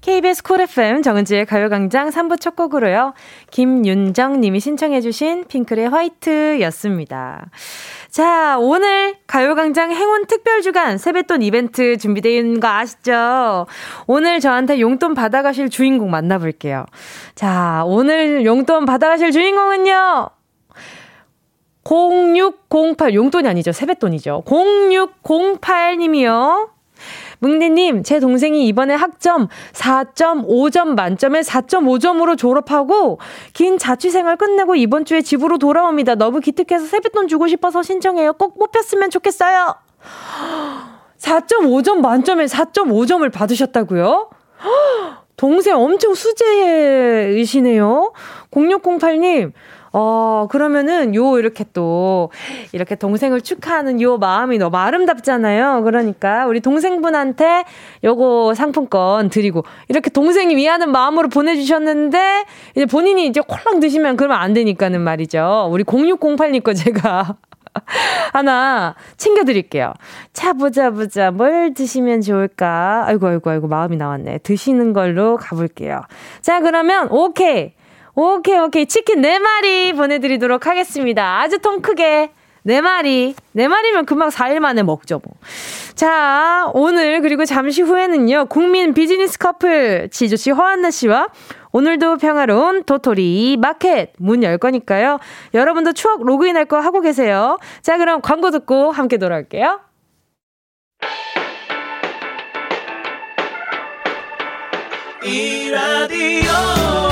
KBS 쿨 FM 정은지의 가요광장 3부 첫 곡으로요. 김윤정 님이 신청해주신 핑클의 화이트였습니다. 자, 오늘 가요광장 행운 특별주간 세뱃돈 이벤트 준비되어 있는 거 아시죠? 오늘 저한테 용돈 받아가실 주인공 만나볼게요. 자, 오늘 용돈 받아가실 주인공은요. 0608 용돈이 아니죠. 세뱃돈이죠. 0608님이요. 뭉디님, 제 동생이 이번에 학점 4.5점 만점에 4.5점으로 졸업하고 긴 자취생활 끝내고 이번 주에 집으로 돌아옵니다. 너무 기특해서 세뱃돈 주고 싶어서 신청해요. 꼭 뽑혔으면 좋겠어요. 4.5점 만점에 4.5점을 받으셨다고요? 동생 엄청 수제이시네요. 0608님, 어, 그러면은 요 이렇게 또 이렇게 동생을 축하하는 요 마음이 너무 아름답잖아요. 그러니까 우리 동생분한테 요거 상품권 드리고 이렇게 동생이 위하는 마음으로 보내 주셨는데 이제 본인이 이제 콜랑 드시면 그러면 안 되니까는 말이죠. 우리 0608님 거 제가 하나 챙겨드릴게요. 자, 보자, 보자. 뭘 드시면 좋을까? 아이고, 아이고, 아이고, 마음이 나왔네. 드시는 걸로 가볼게요. 자, 그러면, 오케이. 오케이, 오케이. 치킨 4마리 보내드리도록 하겠습니다. 아주 통 크게. 4마리. 4마리면 금방 4일 만에 먹죠, 뭐. 자, 오늘, 그리고 잠시 후에는요, 국민 비즈니스 커플, 지조씨, 허한나 씨와 오늘도 평화로운 도토리 마켓 문 열 거니까요. 여러분도 추억 로그인 할 거 하고 계세요. 자, 그럼 광고 듣고 함께 돌아올게요. 이 라디오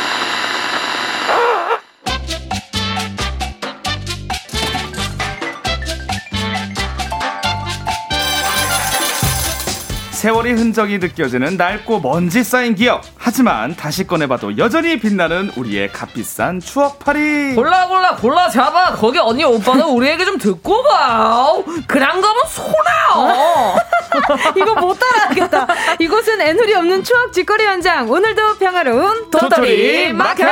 세월이 흔적이 느껴지는 낡고 먼지 쌓인 기억. 하지만 다시 꺼내봐도 여전히 빛나는 우리의 값비싼 추억팔이. 골라 골라 골라 잡아 거기 언니 오빠는 우리 얘기 좀 듣고 가 그냥 가면 손해요 이거 못 따라하겠다. 이곳은 에누리 없는 추억 직거래 현장. 오늘도 평화로운 도토리 마켓!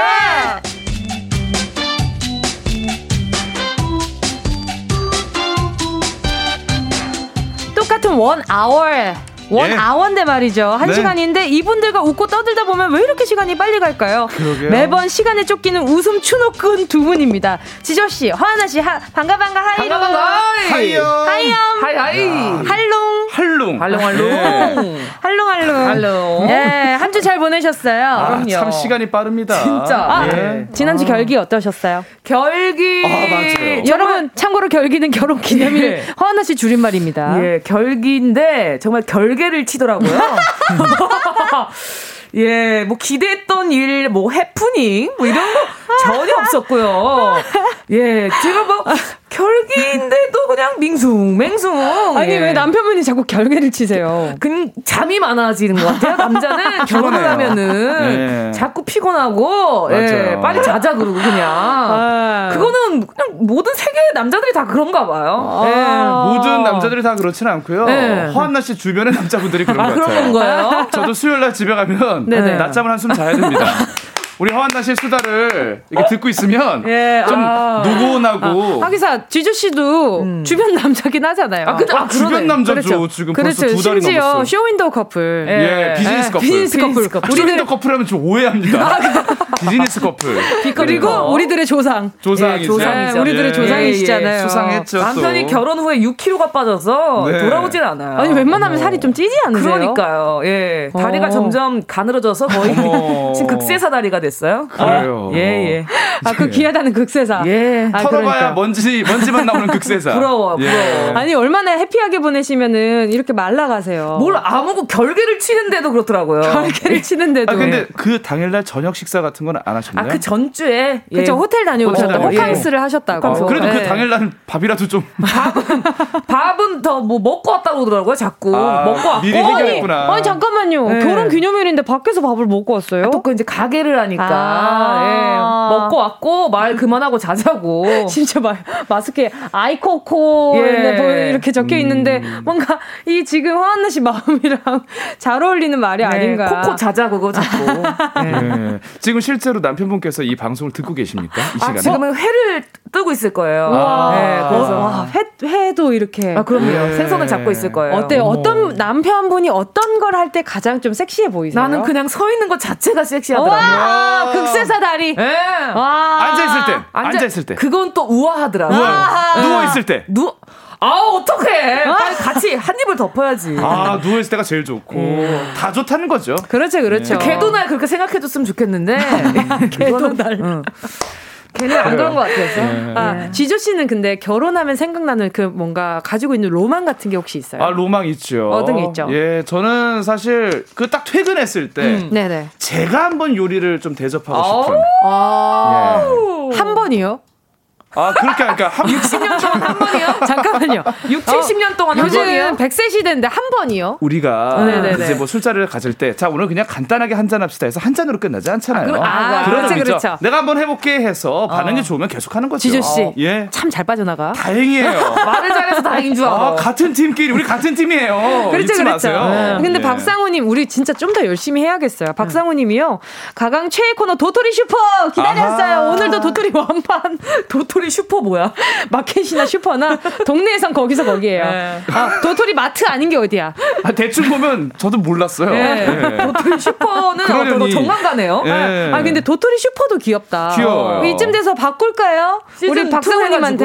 똑같은 one hour. one 예. hour인데 말이죠. 한 네. 시간인데 이분들과 웃고 떠들다 보면 왜 이렇게 시간이 빨리 갈까요? 그러게요. 매번 시간에 쫓기는 웃음 추노꾼 두 분입니다. 지조 씨, 허안나 씨, 하, 반가, 반가, 하이루. 반가 반가 하이요. 하이염. hi hi 할롱. 할롱 예. 할롱 할롱 할롱. 할롱. 네, 한주 잘 보내셨어요. 아, 그럼요. 참 시간이 빠릅니다. 진짜. 아, 예. 지난주 결기 어떠셨어요? 결기 아, 맞아요. 여러분, 참고로 결기는 결혼 기념일 예. 허안나 씨 줄임말입니다. 예, 결기인데 정말 결 계를 치더라고요. 예, 뭐 기대했던 일, 뭐 해프닝, 뭐 이런 거 전혀 없었고요. 예, 제가 뭐 결기인데도 그냥 밍숭, 맹숭. 아니, 예. 왜 남편분이 자꾸 결계를 치세요? 그 잠이 많아지는 것 같아요. 남자는 결혼을. 하면은 예. 자꾸 피곤하고 예. 빨리 자자 그러고 그냥 아. 그거는 그냥 모든 세계 남자들이 다 그런가 봐요. 예. 모든 남자들이 다 그렇지는 않고요. 네. 허한나 씨 주변의 남자분들이 그런 아것 그런 같아요. 건가요? 저도 수요일 날 집에 가면 네네. 낮잠을 한숨 자야 됩니다. 우리 허한나 씨의 수다를 이렇게 듣고 있으면 예, 좀 아. 노곤하고 하기사 지조 씨도 주변 남자긴 하잖아요. 아, 근데- 아, 주변 남자죠. 지금 그렇죠. 벌써 두 달이 심지어 넘었어요. 쇼윈도우 커플. 예, 예. 비즈니스 예, 커플. 비즈니스 커플. 비즈니스 커플. 우리들 우리들 커플하면 좀 오해합니다. 비즈니스 커플. 그리고. 우리들의 조상. 조상이죠. 예, 조상이죠. 네, 우리들의 예, 조상이시잖아요. 예, 예. 수상했죠. 남편이 또. 결혼 후에 6kg가 빠져서 네. 돌아오진 않아요. 아니 웬만하면 살이 좀 찌지 않으세요? 그러니까요. 예. 다리가 어. 점점 가늘어져서 거의. 지금 극세사 다리가 됐어요. 그래요. 예, 예. 아, 그 귀하다는 극세사. 예. 아, 털어봐야 그러니까. 먼지 먼지만 나오는 극세사. 부러워, 부러워. 아니 얼마나 해피하게 보내시면은 이렇게 말라가세요. 뭘 아무고 결계를 치는데도 그렇더라고요. 결계를 치는데도. 아 근데 그 당일날 저녁 식사 같은 건 안 하셨나요? 아, 그 전주에. 예. 그쵸 호텔 다녀오셨다고 호캉스를 하셨다고. 어, 그래도 그 네. 당일날 밥이라도 좀 밥은 더 뭐 먹고 왔다고 그러더라고요, 자꾸. 아, 먹고 왔고. 미리 해결했구나. 아니 잠깐만요. 네. 결혼 기념일인데 밖에서 밥을 먹고 왔어요? 또그 이제 가게를 하니까 있으니까. 아. 예. 먹고 왔고, 말 그만하고 자자고. 진짜 마, 마스크에 아이코코 예. 이렇게 적혀 있는데 뭔가 이 지금 화한나 씨 마음이랑 잘 어울리는 말이 네, 아닌가. 코코 자자고, 그거 자꾸. 예. 네. 지금 실제로 남편분께서 이 방송을 듣고 계십니까? 이 아, 시간에? 지금은 회를 뜨고 있을 거예요. 와. 네, 그래서. 와, 회, 회도 이렇게. 아, 그럼요. 네. 생선을 잡고 있을 거예요. 어때요? 어머. 어떤 남편분이 어떤 걸 할 때 가장 좀 섹시해 보이세요? 나는 그냥 서 있는 것 자체가 섹시하더라고요. 와, 극세사 다리. 예. 와. 앉아있을 때. 앉아- 앉아 있을 때. 그건 또 우아하더라고요. 누워있을 때. 누, 아, 어떡해. 빨리 같이 한 입을 덮어야지. 아, 누워있을 때가 제일 좋고. 다 좋다는 거죠. 그렇죠, 그렇죠. 걔도 날 그렇게 생각해줬으면 좋겠는데. 걔도 날. 응. 걔는 안 그런 것 같아서. 아, 지조 씨는 근데 결혼하면 생각나는 그 뭔가 가지고 있는 로망 같은 게 혹시 있어요? 아, 로망 있죠. 어떤 게 있죠? 예, 저는 사실 그 딱 퇴근했을 때 네네. 제가 한번 요리를 좀 대접하고 싶은. 아, 예. 한 번이요? 아, 그렇게 하니까 한 60년 동안 한 번이요? 잠깐만요. 6, 70년 동안 한 요즘 번이요? 100세 시대인데 한 번이요? 우리가 네네네. 이제 뭐 술자리를 가질 때, 자 오늘 그냥 간단하게 한 잔 합시다 해서 한 잔으로 끝나지 않잖아요. 그럼- 아, 그런 그렇죠. 그렇죠. 내가 한번 해 볼게 해서 반응이 좋으면 계속 하는 거죠. 지조 씨. 예, 참 잘 빠져나가. 다행이에요. 말을 잘해서 다행인 줄 알아. 아, 같은 팀끼리 우리 같은 팀이에요. 그렇죠, 잊지 그렇죠. 마세요. 근데 예. 박상우 님, 우리 진짜 좀 더 열심히 해야겠어요. 박상우 님이요. 가광 최애 코너 도토리 슈퍼 기다렸어요. 아하. 오늘도 도토리 완판. 도토리 슈퍼 뭐야? 마켓이나 슈퍼나 동네에선 거기서 거기에요. 네. 아, 도토리 마트 아닌 게 어디야? 아, 대충 보면 저도 몰랐어요. 네. 예. 도토리 슈퍼는. 어떤 정감 가네요. 예. 아 근데 도토리 슈퍼도 귀엽다. 귀여워요. 이쯤 돼서 바꿀까요? 우리.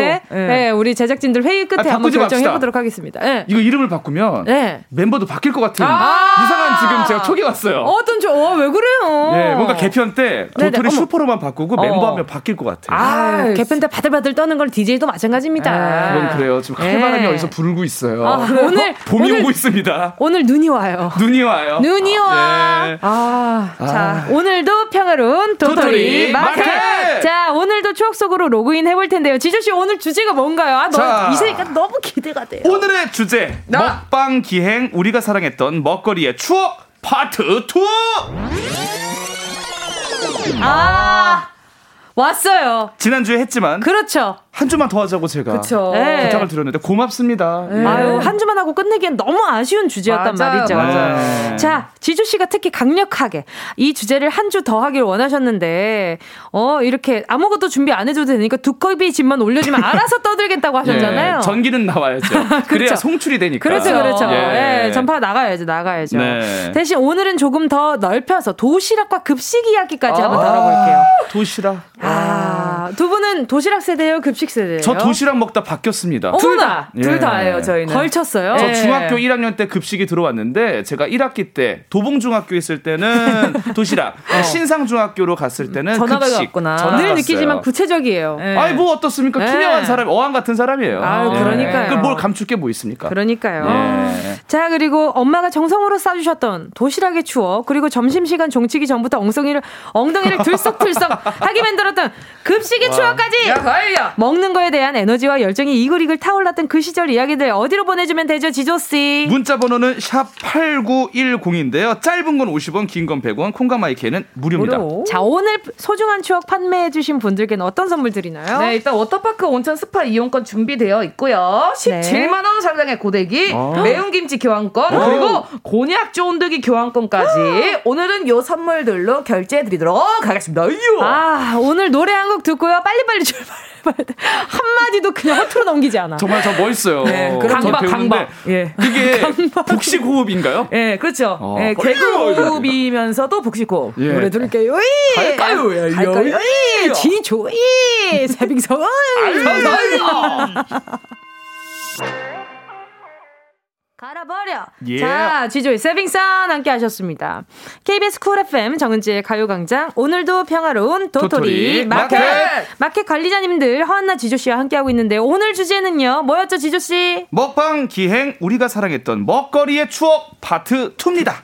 예. 네, 우리 제작진들 회의 끝에 아, 한번 바꾸지 결정해. 보도록 하겠습니다. 네. 이거 이름을 바꾸면 네. 멤버도 바뀔 것 같은 아. 이상한 지금 제가 촉이 왔어요. 어떤 저, 어, 왜 그래요? 예, 뭔가 개편 때 네네, 도토리 어머. 슈퍼로만 바꾸고 멤버 어. 한명 바뀔 것 같아요. 아, 아, 개편 때 바들바들 떠는 건 DJ도 마찬가지입니다. 그건 그래요. 지금 예. 칼바람이 어디서 불고 있어요. 아, 오늘 봄이 오늘, 오고 있습니다. 오늘 눈이 와요. 눈이 와요. 눈이 와. 예. 아, 아. 자, 오늘도 평화로운 도토리, 도토리 마켓. 마켓. 자, 오늘도 추억 속으로 로그인 해볼 텐데요. 지조 씨 오늘 주제가 뭔가요? 아, 자. 너, 이세니까 너무 기대가 돼요. 오늘의 주제 먹방 기행 우리가 사랑했던 먹거리의 추억 파트 2. 아, 왔어요. 지난주에 했지만 그렇죠. 한 주만 더 하자고 제가 그쵸. 네. 부탁을 드렸는데 고맙습니다. 예. 아유, 한 주만 하고 끝내기엔 너무 아쉬운 주제였단 맞아요, 말이죠. 맞아요. 네. 자, 지주 씨가 특히 강력하게 이 주제를 한 주 더 하길 원하셨는데, 어, 이렇게 아무것도 준비 안 해줘도 되니까 두꺼비 집만 올려주면 알아서 떠들겠다고 하셨잖아요. 예, 전기는 나와야죠. 그래야 송출이 되니까. 그렇죠, 그렇죠. 예. 예, 전파가 나가야죠, 나가야죠. 네. 대신 오늘은 조금 더 넓혀서 도시락과 급식 이야기까지 아. 한번 다뤄볼게요. 도시락. 아, 두 분은 도시락 세대예요, 급식 세대예요? 저 도시락 먹다 바뀌었습니다. 어, 둘 다. 예. 둘 다예요, 저희는. 걸쳤어요. 저 예. 중학교 1학년 때 급식이 들어왔는데 제가 1학기 때 도봉 중학교 있을 때는 도시락, 신상 중학교로 갔을 때는 전화가 급식. 왔구나. 전화 늘 갔어요. 느끼지만 구체적이에요. 예. 아이 뭐 어떻습니까? 네. 투명한 사람, 어항 같은 사람이에요. 아유, 그러니까요. 그뭘 감출 게 뭐 있습니까? 그러니까요. 예. 자, 그리고 엄마가 정성으로 싸주셨던 도시락의 추억, 그리고 점심시간 종치기 전부터 엉덩이를, 엉덩이를 들썩들썩 하게 만들었던 급식 의 추억까지! 야. 먹는 거에 대한 에너지와 열정이 이글이글 타올랐던 그 시절 이야기들 어디로 보내주면 되죠, 지조씨? 문자 번호는 샵 8910인데요. 짧은 건 50원, 긴 건 100원, 콩가마이케는 무료입니다. 무료. 자, 오늘 소중한 추억 판매해주신 분들께는 어떤 선물 드리나요? 네, 일단 워터파크 온천 스파 이용권 준비되어 있고요. 17만 원 상당의 고데기, 어. 매운 김치 교환권, 어. 그리고 곤약 쫀득이 교환권까지 오늘은 요 선물들로 결제해 드리도록 하겠습니다. 아, 오늘 노래 한 곡 듣고 요. 빨리빨리 출발해봐야 돼. 한마디도 그냥 허투루 넘기지 않아. 정말 저 멋있어요. 네, 저 강박, 강박. 예. 그게 복식 호흡인가요? 예, 그렇죠. 어. 예, 개그 호흡이면서도 복식 호흡. 예. 노래 들을게요. 갈까요? 갈까요? 지조의 세빙선. 갈아버려. 예. 자, 지조의 세빙선 함께 하셨습니다. KBS 쿨 FM 정은지의 가요광장 오늘도 평화로운 도토리, 도토리 마켓. 마켓. 마켓 관리자님들 허한나 지조 씨와 함께 하고 있는데 오늘 주제는요. 뭐였죠 지조 씨? 먹방 기행 우리가 사랑했던 먹거리의 추억 파트 2입니다.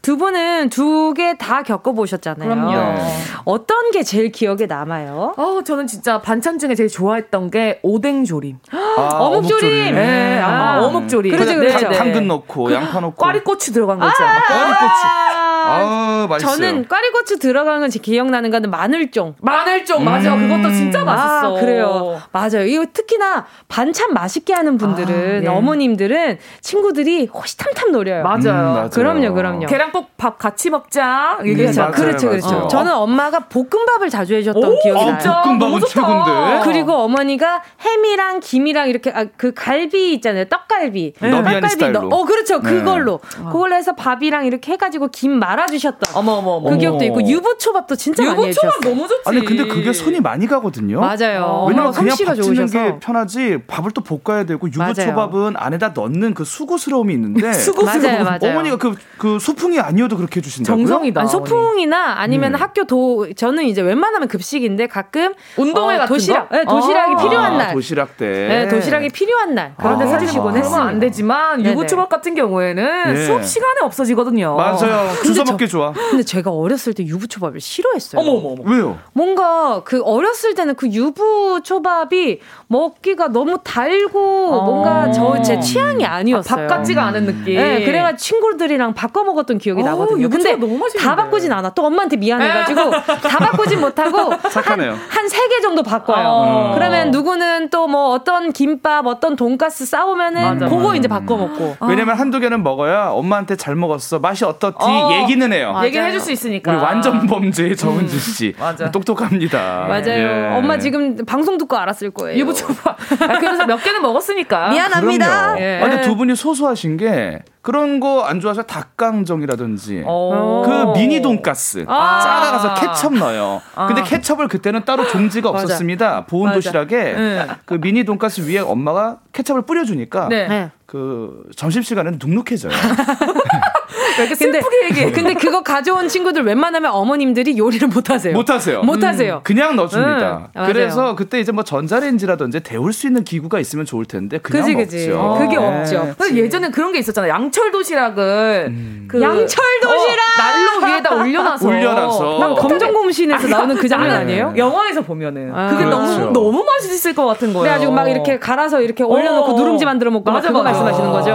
두 분은 두 개 다 겪어보셨잖아요. 그럼요. 네. 어떤 게 제일 기억에 남아요? 어, 저는 진짜 반찬 중에 제일 좋아했던 게 오뎅조림. 아, 어묵조림. 예, 아, 아. 어묵조림. 그렇죠, 네, 그렇죠. 네. 당근 넣고 양파 넣고 꽈리고추 들어간 거 있잖아요. 꽈리고추. 아, 아, 맛있어요. 저는 꽈리고추 들어간 건제 기억나는 거는 마늘쫑. 마늘쫑 맞아. 그것도 진짜 맛있어. 아, 그래요. 맞아요. 이거 특히나 반찬 맛있게 하는 분들은 아, 네. 어머님들은 친구들이 호시탐탐 노려요. 맞아요. 음, 맞아요. 그럼요, 그럼요. 계란국 밥 같이 먹자. 그렇죠, 얘기하잖아. 맞아요, 그렇죠, 맞아요. 그렇죠. 어. 저는 엄마가 볶음밥을 자주 해줬던 오, 기억이 나요. 진짜? 볶음밥은. 최고인데. 그리고 어머니가 햄이랑 김이랑 이렇게 아, 그 갈비 있잖아요 떡갈비 너비아니 스타일로. 넣- 어 그렇죠 네. 그걸로 그걸로 해서 밥이랑 이렇게 해가지고 김 말아주셨던 어머 어머 어머. 그 기억도 있고. 유부초밥도 진짜 많이 유부초밥 해주셨어요 너무 좋지. 아니 근데 그게 손이 많이 가거든요. 맞아요 왜냐면 엄마가 그냥 솜씨가 밥 좋으셔서 게 편하지 밥을 또 볶아야 되고 유부초밥은 안에다 넣는 그 수고스러움이 있는데 맞아요 맞아요 어머니가 그, 그 소풍이 아니어도 그렇게 해주신다고요? 정성이다. 아니, 소풍이나 아니면 네. 학교 도 저는 이제 웬만하면 급식인데 가끔 운동회 어, 같은 도시락 거? 네, 도시락이 아, 필요한 아, 날 도시락 때. 네, 도시락이 필요한 날 그런데 아, 사주시곤 아. 그러면 했습니다 안 되지만 네네. 유부초밥 같은 경우에는 예. 수업 시간에 없어지거든요. 맞아요. 주워 먹기 좋아. 근데 제가 어렸을 때 유부초밥을 싫어했어요 어머 어머 어머. 왜요? 뭔가 그 어렸을 때는 그 유부 초밥이 먹기가 너무 달고 어. 뭔가 저 제 취향이 아, 아니었어요. 밥 같지가 않은 느낌. 네, 그래가 친구들이랑 바꿔 먹었던 기억이 어, 나거든요. 근데 초밥 너무 맛있는데. 다 바꾸진 않아. 또 엄마한테 미안해가지고 다 바꾸진 못하고 착하네요. 한세 개 정도 바꿔요. 어. 그러면 누구는 또 뭐 어떤 김밥, 어떤 돈가스 싸우면은 맞아, 그거 맞아. 이제 바꿔 먹고. 왜냐면 한두 개는 먹어야 엄마한테 잘 먹었어. 맛이 어떻지? 어. 얘기는 해요. 맞아요. 얘기를 해줄 수 있으니까. 우리 완전 범죄의 정은지 씨. 맞아. 똑똑합니다. 맞아요. 예. 엄마 지금 방송 듣고 알았을 거예요. 유부초밥. 아, 그래서 몇 개는 먹었으니까. 미안합니다. 그럼요. 예. 아, 근데 두 분이 소소하신 게 그런 거 안 좋아서 닭강정이라든지 어. 그 미니 돈가스 아. 짜다가서 케첩 넣어요. 근데 케첩을 그때는 따로 종지가. 없었습니다. 보온. 도시락에 네. 그 미니 돈가스 위에 엄마가 케첩을 뿌려주니까 네. 네. 그 점심 시간에는 눅눅해져요. 왜 이렇게 슬프게 얘기해. 근데 그거 가져온 친구들 웬만하면 어머님들이 요리를 못 하세요. 못 하세요. 못 하세요. 그냥 넣어줍니다. 음, 맞아요. 그래서 그때 이제 뭐 전자레인지라든지 데울 수 있는 기구가 있으면 좋을 텐데 그냥 그지, 먹죠. 그지. 그게 없죠. 근데 예전에 그런 게 있었잖아. 양철 도시락을 그 양철 도시락! 어, 난로 위에다 올려놔서 올려놔서. 난 검정 고무신에서 나오는 그 장면 아니에요? 영화에서 보면은 아, 그게 그렇죠. 너무 너무 맛있을 것 같은 거예요. 그래가지고 막 이렇게 갈아서 이렇게 올려놓고 어. 누룽지 만들어 먹고 막 맞아, 그거 맞아. 말씀하시는 거죠?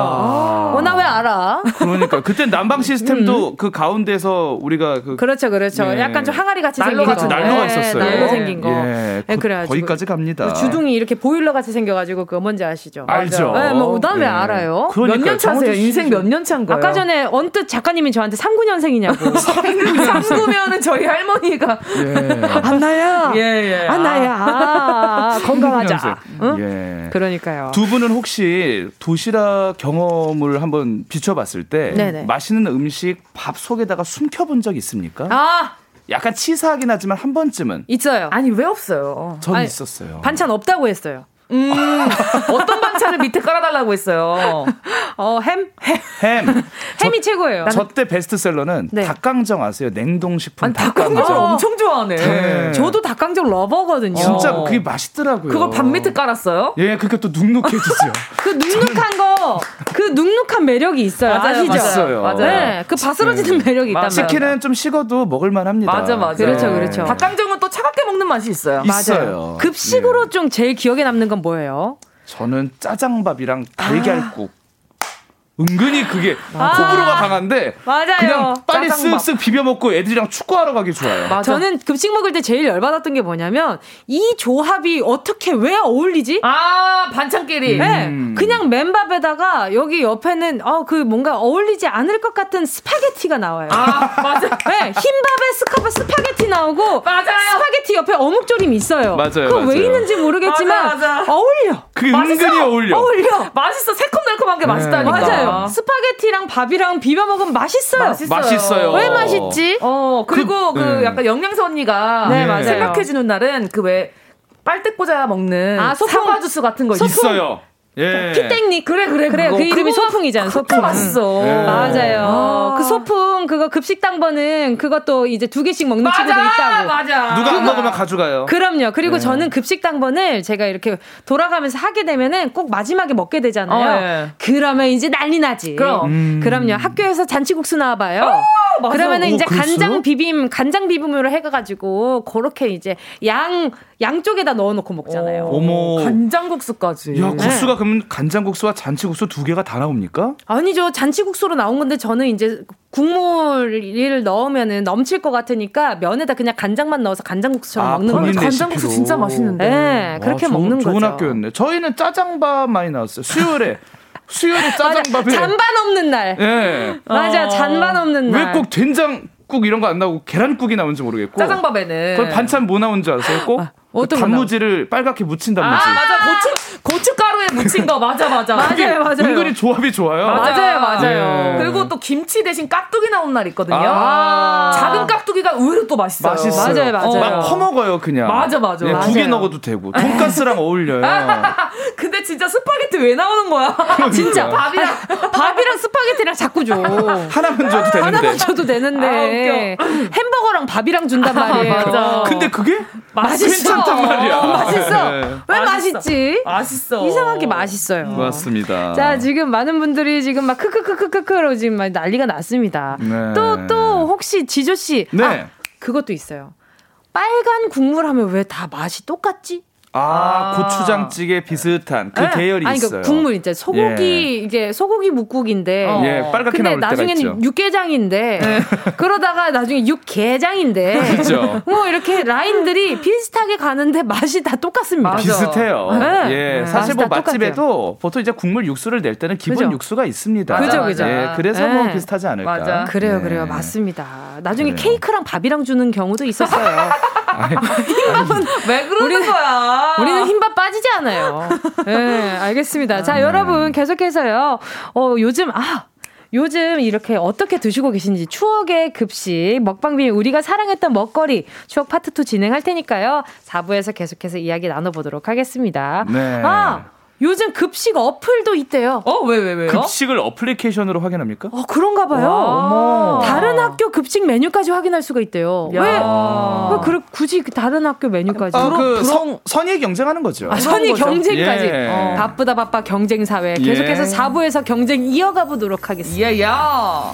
어, 나 왜 알아? 그러니까 그때 난방 시스템도 그 가운데서 우리가 그 그렇죠, 그렇죠. 예. 약간 좀 항아리 같이 난로 생긴 같은 거. 난로가 네, 있었어요. 난로 생긴 거. 예, 네, 거- 그래가지고 거기까지 갑니다. 그 주둥이 이렇게 보일러 같이 생겨가지고 그거 뭔지 아시죠? 알죠. 네, 뭐난 왜 예. 알아요? 몇 년 차세요? 인생 몇 년 차인 거예요? 아까 전에 언뜻 작가님이 저한테 39년생이냐고. 상구면은 저희 할머니가 예. 안나야. 예, 예. 안나야. 아, 건강하자. 응? 예. 그러니까요. 두 분은 혹시 도시락 경험을 한번 비춰봤을 때 네네. 맛있는 음식 밥 속에다가 숨겨본 적 있습니까? 아 약간 치사하긴 하지만 한 번쯤은 있어요. 아니 왜 없어요? 전 아니, 있었어요. 반찬 없다고 했어요. 음, 어떤 반찬을 밑에 깔아달라고 했어요. 어, 햄? 햄. 햄이 최고예요. 저 때 베스트셀러는 네. 닭강정 아세요? 냉동식품 아니 닭강정. 닭강정 엄청 좋아하네. 네. 저도 닭강정 러버거든요. 진짜 어. 그게 맛있더라고요. 그걸 밥 밑에 깔았어요? 예, 그게 또 눅눅해지죠. 그 눅눅한 거, 그 눅눅한 매력이 있어요. 맞아요, 아시죠? 있어요. 맞아요. 네, 그 바스러지는 매력이 있단 맞아요. 말이에요. 치킨은 좀 식어도 먹을만 합니다. 맞아 맞아. 그렇죠, 그렇죠. 닭강정은 또 차갑게 먹는 맛이 있어요. 있어요. 급식으로 예. 좀 제일 기억에 남는 건 뭐예요? 저는 짜장밥이랑 달걀국. 은근히 그게 호불호가 강한데 맞아요. 그냥 빨리 짜장밥. 쓱쓱 비벼 먹고 애들이랑 축구하러 가기 좋아요. 맞아. 저는 급식 먹을 때 제일 열받았던 게 뭐냐면 이 조합이 어떻게 왜 어울리지? 아 반찬끼리. 네, 음. 그냥 맨밥에다가 여기 옆에는 어 그 뭔가 어울리지 않을 것 같은 스파게티가 나와요. 아 맞아. 네, 흰밥에 스카프 스파게티 나오고 맞아요. 스파게티 옆에 어묵조림 있어요. 맞아요, 그거 왜 맞아요. 있는지 모르겠지만 맞아, 맞아. 어울려. 그게 맛있어. 은근히 어울려. 어울려. 맛있어 새콤달콤한 게 맛있다니까. 맞아요. 스파게티랑 밥이랑 비벼 먹으면 맛있어요. 맛있어요. 맛있어요. 왜 맛있지? 어 그리고 그, 네. 약간 영양사 언니가 네, 맞아요. 생각해 주는 날은 그 왜 빨대 꽂아 먹는 아, 소풍. 사과 주스 같은 거 있어. 있어요. 예. 피땡닉 그래 그래 그래 그거. 그 이름이 소풍이잖아 소풍 맛있어. 네. 맞아요 아. 그 소풍 그거 급식 당번은 그것도 이제 두 개씩 먹는 맞아 친구들 있다고 맞아. 누가 안 먹으면 가져가요. 그럼요. 그리고 네. 저는 급식 당 번을 제가 이렇게 돌아가면서 하게 되면은 꼭 마지막에 먹게 되잖아요. 어, 예. 그러면 이제 난리 나지. 그럼. 음. 그럼요. 학교에서 잔치국수 나와봐요. 맞아. 그러면은 오, 이제 그랬어요? 간장 비빔, 간장 비빔으로 해가지고 그렇게 이제 양 양쪽에다 넣어놓고 먹잖아요. 어머. 간장국수까지. 야, 국수가 그럼 간장국수와 잔치국수 두 개가 다 나옵니까? 아니죠. 잔치국수로 나온 건데 저는 이제 국물을 넣으면은 넘칠 것 같으니까 면에다 그냥 간장만 넣어서 간장국수처럼 아, 먹는. 레시피로. 간장국수 진짜 맛있는데. 네, 그렇게 와, 좋은- 먹는 좋은 거죠. 학교였네. 저희는 짜장밥 많이 나왔어요. 수요일에 수요일에. 짜장밥에 잔반 없는 날. 예. 맞아. 잔반 없는 날. 왜 꼭 된장 국 이런 거 안 나오고 계란국이 나온지 모르겠고. 짜장밥에는. 그걸 반찬 뭐 나온 줄 아세요? 꼭? 그 어떤 거 단무지를 빨갛게 무친 단무지. 아, 맞아. 고추, 고춧가루에 무친 거. 맞아, 맞아. 맞아요, 맞아요. 은근히 조합이 좋아요. 맞아요, 맞아요. 예. 그리고 또 김치 대신 깍두기 나온 날 있거든요. 아. 작은 깍두기가 의외로 또 맛있어요. 맛있어요. 맞아요, 맞아요. 막 퍼먹어요, 그냥. 맞아, 맞아. 두개 맞아요. 넣어도 되고. 돈가스랑 어울려요. 근데 진짜 스파게티 왜 나오는 거야? 진짜 밥이랑 밥이랑 스파게티랑 자꾸 줘. 하나만 줘도 되는데. 하나만 줘도 되는데 햄버거랑 밥이랑 준단 말이에요. 맞아. 근데 그게 맛있어. 괜찮단 말이야. 맛있어. 네. 왜. 맛있지? 맛있어. 이상하게 맛있어요. 맞습니다. 자, 지금 많은 분들이 지금 막 크크크크크크로 지금 막 난리가 났습니다. 네. 또, 또, 혹시 지조 씨. 네. 아, 그것도 있어요. 빨간 국물 하면 왜 다 맛이 똑같지? 아, 고추장찌개 비슷한 그 네. 계열이 아니, 있어요. 그러니까 국물 이제 소고기 예. 이게 소고기 묵국인데 어. 예, 빨갛게 근데 나중에는. 육개장인데 그러다가 나중에 육개장인데 그죠. 뭐 이렇게 라인들이 비슷하게 가는데 맛이 다 똑같습니다. 맞아. 비슷해요. 네. 예, 네. 사실 뭐다 맛집에도 보통 이제 국물 육수를 낼 때는 기본 그죠. 육수가 있습니다. 그죠, 그죠. 예, 그래서 뭐 네. 비슷하지 않을까. 맞아. 그래요, 네. 그래요, 맞습니다. 나중에 그래요. 케이크랑 밥이랑 주는 경우도 있었어요. 왜 그러는 우리- 거야? 우리는 흰밥 빠지지 않아요. 네, 알겠습니다. 자, 여러분 계속해서요. 어, 요즘 아. 요즘 이렇게 어떻게 드시고 계신지 추억의 급식 먹방비 우리가 사랑했던 먹거리 추억 파트 2 진행할 테니까요. 4부에서 계속해서 이야기 나눠보도록 하겠습니다. 네. 아 요즘 급식 어플도 있대요. 어, 왜, 왜, 왜요? 급식을 어플리케이션으로 확인합니까? 어 그런가 봐요. 다른 학교 급식 메뉴까지 확인할 수가 있대요. 야. 왜? 왜 그래 굳이 그 다른 학교 메뉴까지? 아, 그 부러운- 선- 선의 경쟁하는 거죠. 아, 선이 거죠. 경쟁까지. 예. 어. 바쁘다 바빠 경쟁 사회. 예. 계속해서 4부에서 경쟁 이어가 보도록 하겠습니다. 예, 야.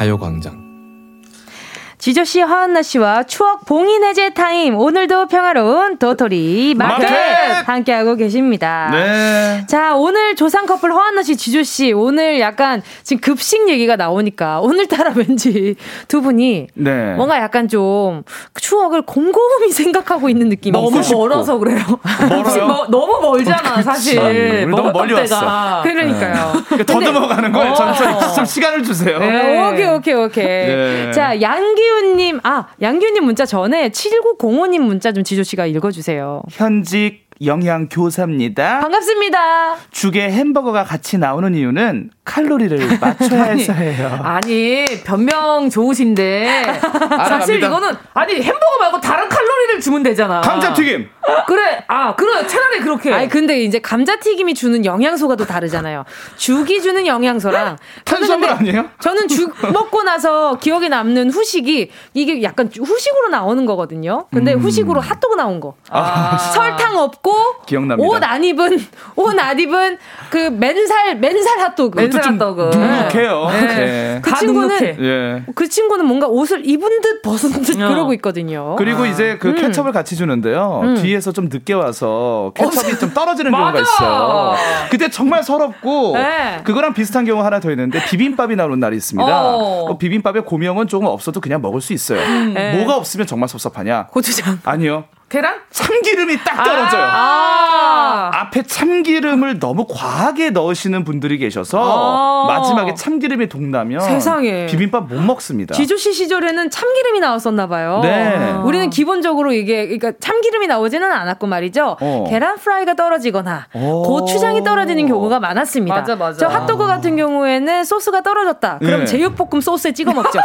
가요광장. 지조 씨, 허한나 씨와 추억 봉인 해제 타임. 오늘도 평화로운 도토리 마켓, 마켓! 함께하고 계십니다. 네. 자, 오늘 조상 커플 허한나 씨, 지조 씨, 오늘 약간 지금 급식 얘기가 나오니까 오늘따라 왠지 두 분이 네. 뭔가 약간 좀 추억을 곰곰이 생각하고 있는 느낌이 너무 있어요. 멀어서 그래요. 멀어요? 뭐- 너무 멀잖아, 사실. 우리 너무 멀리 왔어. 그러니까요. 더듬어 가는 거예요. 어. 좀 시간을 주세요. 네. 오케이, 오케이, 오케이. 네. 자, 양기 훈님, 아, 양기훈님 문자 전에 7905님 문자 좀 지조씨가 읽어주세요. 현직 영양 교사입니다. 반갑습니다. 죽에 햄버거가 같이 나오는 이유는 칼로리를 맞춰야 해서예요. 아니 변명 좋으신데 사실. 이거는 아니 햄버거 말고 다른 칼로리를 주면 되잖아. 감자튀김. 그래 아 그래 차라리 그렇게. 아니, 근데 이제 감자튀김이 주는 영양소가 또 다르잖아요. 죽이 주는 영양소랑. 저는 탄수화물 아니에요? 저는 죽 먹고 나서 기억에 남는 후식이 이게 약간 후식으로 나오는 거거든요. 근데 후식으로 핫도그 나온 거. 설탕 없고 기억납니다. 옷 안 입은 옷 안 입은 그 맨살 맨살 핫도그. 맨살 좀 핫도그. 눅눅해요. 네. 네. 그다 친구는. 예. 그 친구는 뭔가 옷을 입은 듯 벗은 듯 어. 그러고 있거든요. 그리고 이제 그 케첩을 같이 주는데요. 뒤에 서 좀 늦게 와서 케첩이 좀 떨어지는 경우가. 있어요. 그때 정말 서럽고 네. 그거랑 비슷한 경우 하나 더 있는데 비빔밥이 나오는 날이 있습니다. 어. 그 비빔밥에 고명은 조금 없어도 그냥 먹을 수 있어요. 네. 뭐가 없으면 정말 섭섭하냐? 고추장. 아니요. 계란? 참기름이 딱 떨어져요. 아. 앞 앞에 참기름을 너무 과하게 넣으시는 분들이 계셔서 아. 마지막에 참기름이 동나면 세상에. 비빔밥 못 먹습니다. 지조 씨 시절에는 참기름이 나왔었나 봐요. 네. 우리는 기본적으로 이게 그러니까 참기름이 나오지는 않았고 말이죠. 어. 계란 프라이가 떨어지거나 오. 고추장이 떨어지는 경우가 많았습니다. 맞아, 맞아. 저 핫도그 같은 경우에는 소스가 떨어졌다. 그럼 네. 제육볶음 소스에 찍어 먹죠.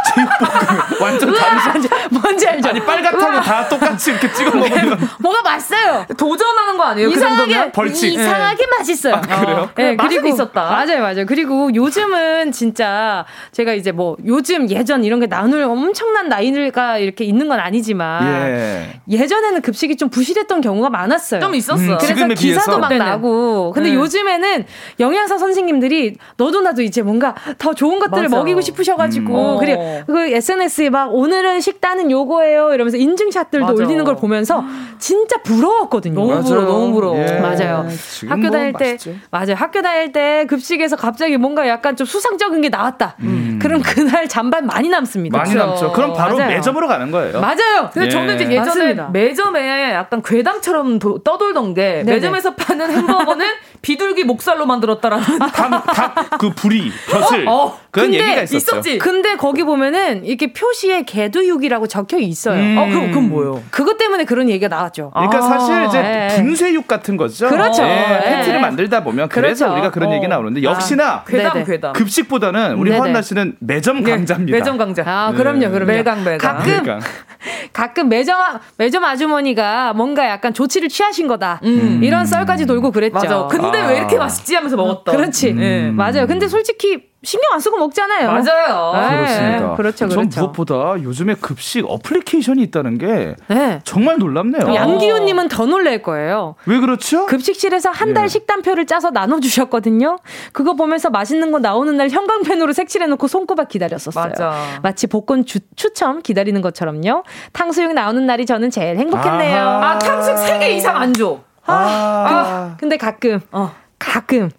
완전 다르죠. 뭔지 알죠? 아니 빨갛다고 다 똑같이 이렇게 찍어 먹으면 뭐가 맛있어요. 도전하는 거 아니에요? 그 이상하게? 벌칙. 이상하게 맛있어요. 그래요? 네, 맛은 그리고 있었다. 맞아요, 맞아요. 그리고 요즘은 진짜 제가 이제 뭐 요즘 예전 이런 게 나눌 엄청난 나이가 이렇게 있는 건 아니지만 예. 예전에는 급식이 좀 부실했던 경우가 많았어요. 좀 있었어. 음, 그래서 기사도 비해서? 막 네네. 나고. 근데 네. 요즘에는 영양사 선생님들이 너도 나도 이제 뭔가 더 좋은 것들을 맞아. 먹이고 싶으셔가지고 음. 그래 어. 그 SNS에 막 오늘은 식단은 요거예요 이러면서 인증샷들도 맞아. 올리는 걸 보면서 진짜 부러웠거든요. 너무 맞아요. 부러워, 너무 부러워. 예. 맞아요. 학교 뭐 다닐 때 맛있죠. 맞아요. 학교 다닐 때 급식에서 갑자기 뭔가 약간 좀 수상적인 게 나왔다. 그럼 그날 잠반 많이 남습니다. 음. 많이 그쵸. 남죠. 그럼 바로 맞아요. 매점으로 가는 거예요. 맞아요. 근데 예. 저는 이제 예전에 맞습니다. 매점에 약간 괴담처럼 도- 떠돌던 게 네네. 매점에서 파는 햄버거는 비둘기 목살로 만들었다라는 다그 불이 벼슬 어, 그런 근데 얘기가 있었죠. 있었지. 근데 거기 보면은 이렇게 표시에 개두육이라고 적혀 있어요. 음. 어, 그럼 그건 뭐예요? 그것 때문에 그런 얘기 가 나왔죠. 그러니까 아, 사실 이제 네. 분쇄육 같은 거죠. 그렇죠. 예, 네. 패티를 만들다 보면 그래서 그렇죠. 우리가 그런 어. 얘기 나오는데 역시나 괴담 네네. 괴담. 급식보다는 우리 네네. 허한나 씨는 매점 예, 강자입니다. 매점 강자. 아, 그럼요, 그럼요. 매강, 매강. 가끔 그러니까. 가끔 매점 아- 매점 아주머니가 뭔가 약간 조치를 취하신 거다. 음. 이런 썰까지 돌고 그랬죠. 맞아. 근데 아. 왜 이렇게 맛있지 하면서 먹었던. 그렇지. 예. 맞아요. 근데 솔직히 신경 안 쓰고 먹잖아요. 맞아요. 네. 그렇습니다. 그렇죠, 전 그렇죠. 무엇보다 요즘에 급식 어플리케이션이 있다는 게 네. 정말 놀랍네요. 양기훈님은 더 놀랄 거예요. 왜 그렇죠? 급식실에서 한달 예. 식단표를 짜서 나눠주셨거든요. 그거 보면서 맛있는 거 나오는 날 형광펜으로 색칠해놓고 손꼽아 기다렸었어요. 맞아. 마치 복권 주- 추첨 기다리는 것처럼요. 탕수육 나오는 날이 저는 제일 행복했네요. 아하. 아, 탕수육 3개 이상 안 줘. 아, 근데 가끔 어. 가끔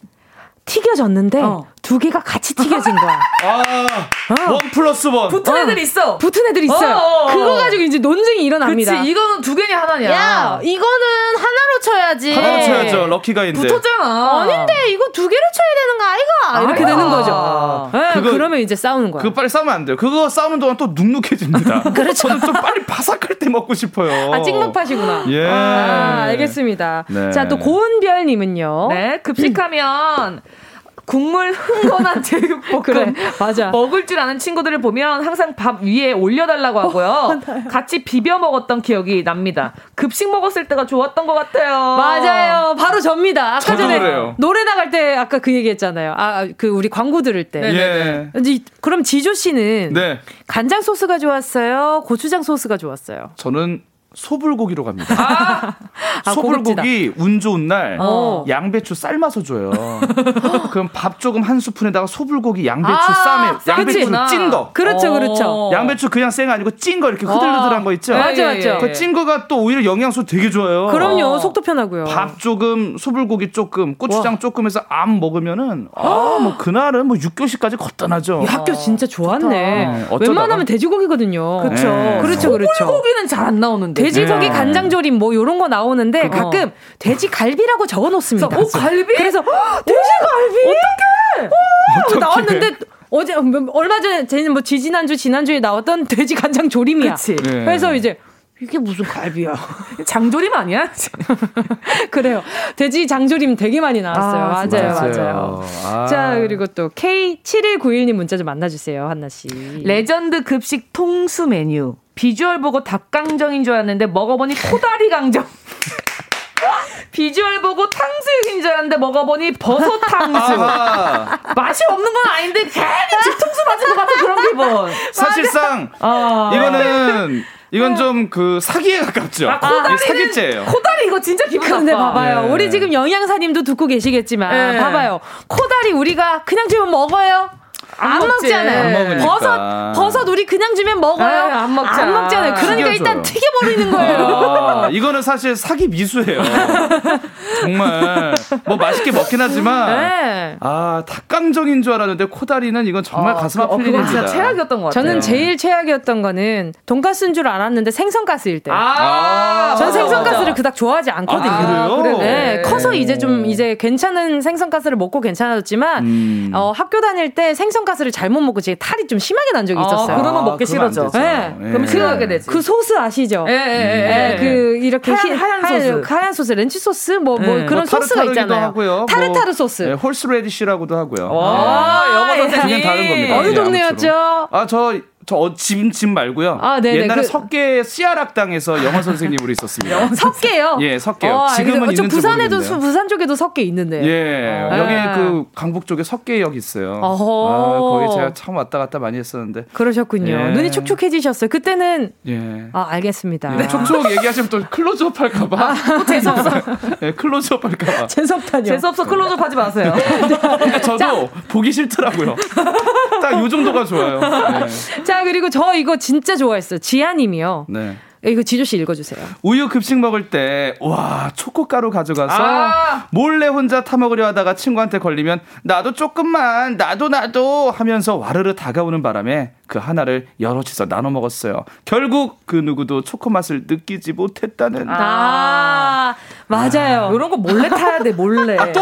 튀겨졌는데 어. 두 개가 같이 튀겨진 거야. 아, 원 플러스 원. 붙은 애들 있어. 붙은 애들 있어요. 어, 어, 어. 그거 가지고 이제 논쟁이 일어납니다. 그치. 이거는 두 개냐 하나냐. 야, 이거는 하나로 쳐야지. 하나로 쳐야죠. 럭키가인데. 붙었잖아. 아닌데 이거 두 개로 쳐야 되는 거 아이가? 이렇게 아이가. 되는 거죠. 네, 그거- 그러면 이제 싸우는 거야. 그거 빨리 싸우면 안 돼요. 그거 싸우는 동안 또 눅눅해집니다. 그렇죠. 저는 좀 빨리 바삭할 때 먹고 싶어요. 아, 찍먹파시구나. 예. 아, 알겠습니다. 네. 자, 또 고은별님은요. 네, 급식하면 국물 흥건한 제육볶음 그래, 맞아. 먹을 줄 아는 친구들을 보면 항상 밥 위에 올려달라고 하고요. 같이 비벼 먹었던 기억이 납니다. 급식 먹었을 때가 좋았던 것 같아요. 맞아요. 바로 접니다. 아까 저도 전에 그래요. 노래 나갈 때 아까 그 얘기 했잖아요. 아, 그 우리 광고 들을 때. 예. 이제 그럼 지조 씨는 네. 간장 소스가 좋았어요? 고추장 소스가 좋았어요? 저는 소불고기로 갑니다. 아, 소불고기 운 좋은 날 어. 양배추 삶아서 줘요. 그럼 밥 조금 한 스푼에다가 소불고기 양배추 아, 쌈에 양배추 쌈이구나. 찐 거. 그렇죠, 어. 그렇죠. 양배추 그냥 생 아니고 찐 거 이렇게 흐들흐들한 거 있죠. 예, 맞아, 예. 예. 그찐 거가 또 오히려 영양소 되게 좋아요. 그럼요. 어. 속도 편하고요. 밥 조금, 소불고기 조금, 고추장 조금 해서 암 먹으면은, 아, 뭐, 그날은 뭐, 육교시까지 거뜬하죠. 이 학교 진짜 좋았네. 네, 어쩌다가. 웬만하면 돼지고기거든요. 그쵸. 네. 그렇죠, 그렇죠. 소불고기는 잘 안 나오는데. 돼지고기 네. 간장조림 뭐 요런 거 나오는데 그거. 가끔 돼지갈비라고 적어 놓습니다. 오, 갈비? 그래서 헉, 돼지갈비 어떡해? 나왔는데 어제 얼마 전에 쟤는 뭐 지지난주 지난주에 나왔던 돼지 간장 조림이야. 그치. 네. 그래서 이제 이게 무슨 갈비야? 장조림 아니야? 그래요. 돼지 장조림 되게 많이 나왔어요. 아, 맞아요, 진짜. 맞아요. 아. 자, 그리고 또 K7191님 문자 좀 만나주세요, 한나 씨. 레전드 급식 통수 메뉴. 비주얼 보고 닭강정인 줄 알았는데 먹어보니 코다리 강정. 비주얼 보고 탕수육인 줄 알았는데 먹어보니 버섯 탕수. 아하. 맛이 없는 건 아닌데 괜히 뒤통수 맞은 것 같은 그런 기분. 사실상, 아. 이거는, 이건 좀 그 사기에 가깝죠. 아, 코다리는- 사기죄예요. 코다리 이거 진짜 기분 근데 나빠. 봐봐요. 네. 우리 지금 영양사님도 듣고 계시겠지만, 네. 봐봐요. 코다리 우리가 그냥 주면 먹어요? 안, 안 먹지. 먹잖아요. 안 먹으니까. 버섯, 버섯 우리 그냥 주면 먹어요? 에이, 안 먹잖아. 안 먹잖아요. 그러니까 일단 튀겨줘요. 튀겨 버리는 거예요. 아, 이거는 사실 사기 미수예요. 정말 뭐 맛있게 먹긴 하지만 네. 아 닭강정인 줄 알았는데 코다리는 이건 정말 어, 가슴 그- 아픈 어, 일입니다. 진짜 최악이었던 것 같아요. 저는 제일 최악이었던 거는 돈가스인 줄 알았는데 생선가스일 때. 아, 전 맞아, 생선가스를 맞아. 그닥 좋아하지 않거든요. 아, 그래요? 네, 커서 나서 이제 좀 이제 괜찮은 생선가스를 먹고 괜찮아졌지만 음. 어, 학교 다닐 때 생선 가스를 잘못 먹고 제 탈이 좀 심하게 난 적이 아, 있었어요. 그러면 먹기 그러면 안 싫어져. 네. 예. 그럼 싫어하게 되지. 그 소스 아시죠? 예, 예, 예, 예. 그 이렇게 하얀- 히- 하얀 소스. 하얀 소스, ranch 소스, 뭐뭐 예. 그런 뭐 소스가 있잖아요. 하고요. 타르타르 뭐, 소스. 네, horseradish라고도 하고요. 와, 아, 영어 예. 선생님. 그냥 다른 겁니다. 어느 예, 동네였죠? 아, 저, 저, 어, 집, 집 말고요. 아, 네네. 옛날에 그- 석계 씨아락당에서 영어 선생님으로 있었습니다. 석계요? 예, 석계요. 어, 지금은 있는지 부산에도 모르겠네요. 수- 부산 쪽에도 석계 있는데. 예, 아. 여기 그 강북 쪽에 석계역 있어요. 어허. 아, 거기 제가 참 왔다 갔다 많이 했었는데. 그러셨군요. 예. 눈이 촉촉해지셨어요. 그때는 예. 아 알겠습니다. 근데 촉촉 얘기하시면 또 클로즈업 할까봐. 재수없어. 예, 클로즈업 할까봐. 재수없다뇨. 재수없어 클로즈업 하지 마세요. 그러니까 저도 보기 싫더라고요. 딱 요 정도가 좋아요. 네. 자 그리고 저 이거 진짜 좋아했어요. 지아님이요. 네. 이거 지조 씨 읽어주세요. 우유 급식 먹을 때, 와, 초코가루 가져가서 아. 몰래 혼자 타먹으려 하다가 친구한테 걸리면 나도 조금만, 나도 나도 하면서 와르르 다가오는 바람에 그 하나를 여럿이서 나눠 먹었어요. 결국 그 누구도 초코 맛을 느끼지 못했다는. 아, 맞아요. 이런 거 몰래 타야 돼 몰래. 아, 또,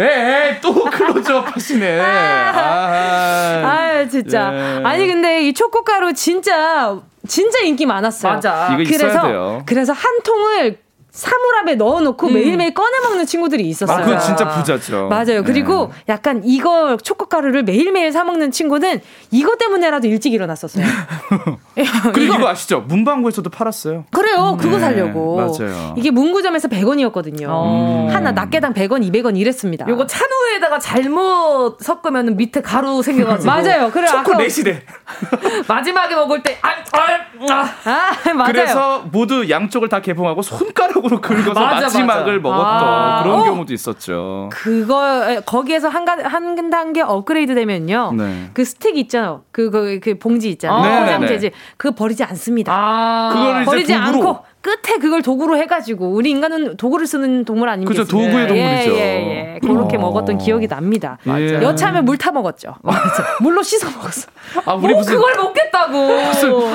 에, 또 클로즈업 하시네. 아, 아유 진짜. 예. 아니 근데 이 초코가루 진짜 진짜 인기 많았어요. 맞아. 이거 있어야 그래서 돼요. 그래서 한 통을 사물함에 넣어놓고 매일매일 꺼내 먹는 친구들이 있었어요. 아, 그건 진짜 부자죠. 맞아요. 그리고 네. 약간 이거 초코가루를 매일매일 사 먹는 친구는 이것 때문에라도 일찍 일어났었어요. 그리고 이거, 아시죠? 문방구에서도 팔았어요. 그래요. 그거 네, 살려고. 맞아요. 이게 문구점에서 100원이었거든요. 어. 하나 낱개당 100원, 200원 이랬습니다. 요거 찬우에다가 잘못 섞으면 밑에 가루 생겨가지고. 맞아요. 그래 초코 아까 내시대. 마지막에 먹을 때, 아, 아, 아. 아, 맞아요. 그래서 모두 양쪽을 다 개봉하고 손가락 으로 긁어서 맞아, 마지막을 맞아. 먹었던 아. 그런 어. 경우도 있었죠. 그거 거기에서 한, 가, 한 단계 업그레이드 되면요. 네. 그 스틱 있잖아요. 그, 그, 그 봉지 있잖아요. 네, 포장. 재질. 그거 버리지 않습니다. 아. 이제 버리지 도구로. 않고 끝에 그걸 도구로 해가지고 우리 인간은 도구를 쓰는 동물 아닙니까? 그죠, 도구의 동물이죠. 예, 예, 예. 그렇게 어. 먹었던 기억이 납니다. 맞아요. 여차하면 물 타 먹었죠. 물로 씻어 먹었어. 아, 우리 뭐 무슨 그걸 먹겠다고.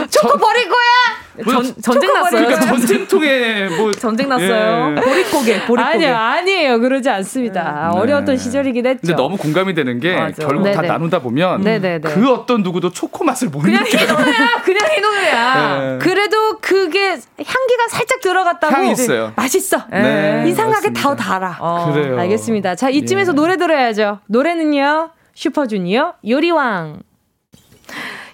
초코 버릴 거야? 뭐 전, 전쟁 났어요. 그러니까 전쟁통에 뭐 전쟁 났어요. 예. 보릿고개, 보릿고개. 아니요, 아니에요. 그러지 않습니다. 네. 어려웠던 시절이긴 했죠. 근데 너무 공감이 되는 게 맞아. 결국 다 네네. 나누다 보면 네네네. 그 어떤 누구도 초코 맛을 못 그냥 느껴요. 희노애야, 그냥 희노애야. 네. 그래도 그게 향기가 살짝 들어갔다고 향이 있어요. 맛있어. 네, 이상하게 맞습니다. 더 달아. 어. 그래요. 알겠습니다. 자, 이쯤에서 예. 노래 들어야죠. 노래는요. 슈퍼주니어 요리왕.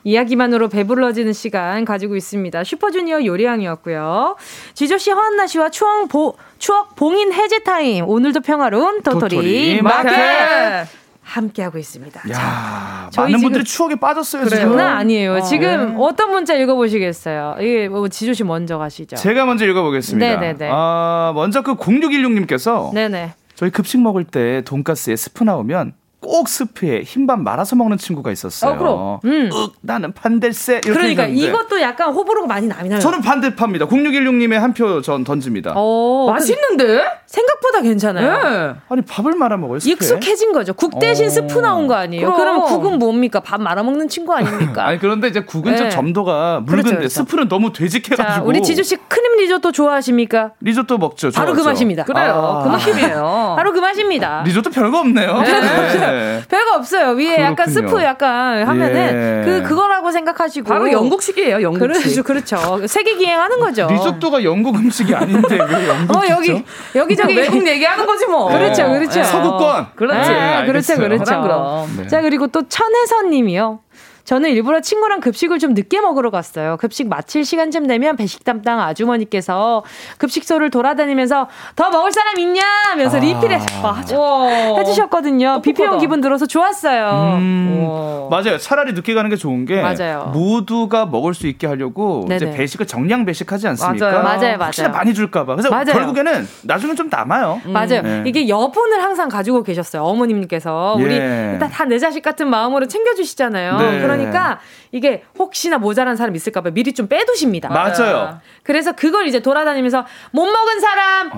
이야기만으로 배불러지는 시간 가지고 있습니다. 슈퍼주니어 요리왕이었고요. 지조씨, 허한나 씨와 추억, 보, 추억 봉인 해제 타임. 오늘도 평화로운 도토리, 도토리 마켓. 마켓. 함께하고 있습니다. 자, 야, 저희 많은 분들이 추억에 빠졌어요. 그래요. 지금. 장난 아니에요. 어. 지금 어떤 문자 읽어보시겠어요? 이게 뭐 지조 씨 먼저 가시죠. 제가 먼저 읽어보겠습니다. 네네네. 아, 먼저 그 0616님께서 네네. 저희 급식 먹을 때 돈가스에 스프 나오면 꼭 스프에 흰밥 말아서 먹는 친구가 있었어요. 어, 그럼. 음. 윽, 나는 반댈세. 이렇게 그러니까 해줬는데 이것도 약간 호불호가 많이 나긴 해요. 저는 반대파입니다. 0616님의 한 표 전 던집니다. 어, 맛있는데? 생각보다 괜찮아요. 네. 아니 밥을 말아 먹어요. 스프에? 익숙해진 거죠. 국 대신 어. 스프 나온 거 아니에요? 그럼. 그럼 국은 뭡니까? 밥 말아 먹는 친구 아닙니까? 아니 그런데 이제 국은 좀 네. 점도가 묽은데 그렇죠, 그렇죠. 스프는 너무 되직해가지고. 자, 우리 지조 씨 크림 리조또 좋아하십니까? 리조또 먹죠. 바로 그 좋아하죠. 맛입니다. 그래요. 아. 그 느낌이에요. 바로 그 맛입니다. 리조또 별거 없네요. 네. 별거 없어요. 위에 약간 그렇군요. 스프 약간 하면은 예. 그 그거라고 생각하시고 바로 영국식이에요, 영국식. 그렇죠, 그렇죠. 세계 기행하는 거죠. 리조또가 영국 음식이 아닌데 왜 영국 어 여기 여기 저기 외국 얘기하는 거지 뭐. 그렇죠, 그렇죠. 예. 서구권. 그렇지. 네, 네, 그렇죠. 그렇죠. 그럼, 그럼. 네. 자, 그리고 또 천혜선님이요. 저는 일부러 친구랑 급식을 좀 늦게 먹으러 갔어요. 급식 마칠 시간쯤 되면 배식 담당 아주머니께서 급식소를 돌아다니면서 더 먹을 사람 있냐? 하면서 리필해 맞아. 와. 해주셨거든요. 비피 온 기분 들어서 좋았어요. 음, 와. 맞아요. 차라리 늦게 가는 게 좋은 게 맞아요. 모두가 먹을 수 있게 하려고 이제. 배식을 정량 배식하지 않습니까? 맞아요. 맞아요, 맞아요. 많이 줄까봐. 그래서 맞아요. 결국에는 나중에 좀 남아요. 맞아요. 네. 이게 여분을 항상 가지고 계셨어요. 어머님께서. 우리 예. 일단 다 내 자식 같은 마음으로 챙겨주시잖아요. 네. 그 러니까 이게 혹시나 모자란 사람 있을까봐 미리 좀 빼두십니다. 맞아요. 그래서 그걸 이제 돌아다니면서 못 먹은 사람,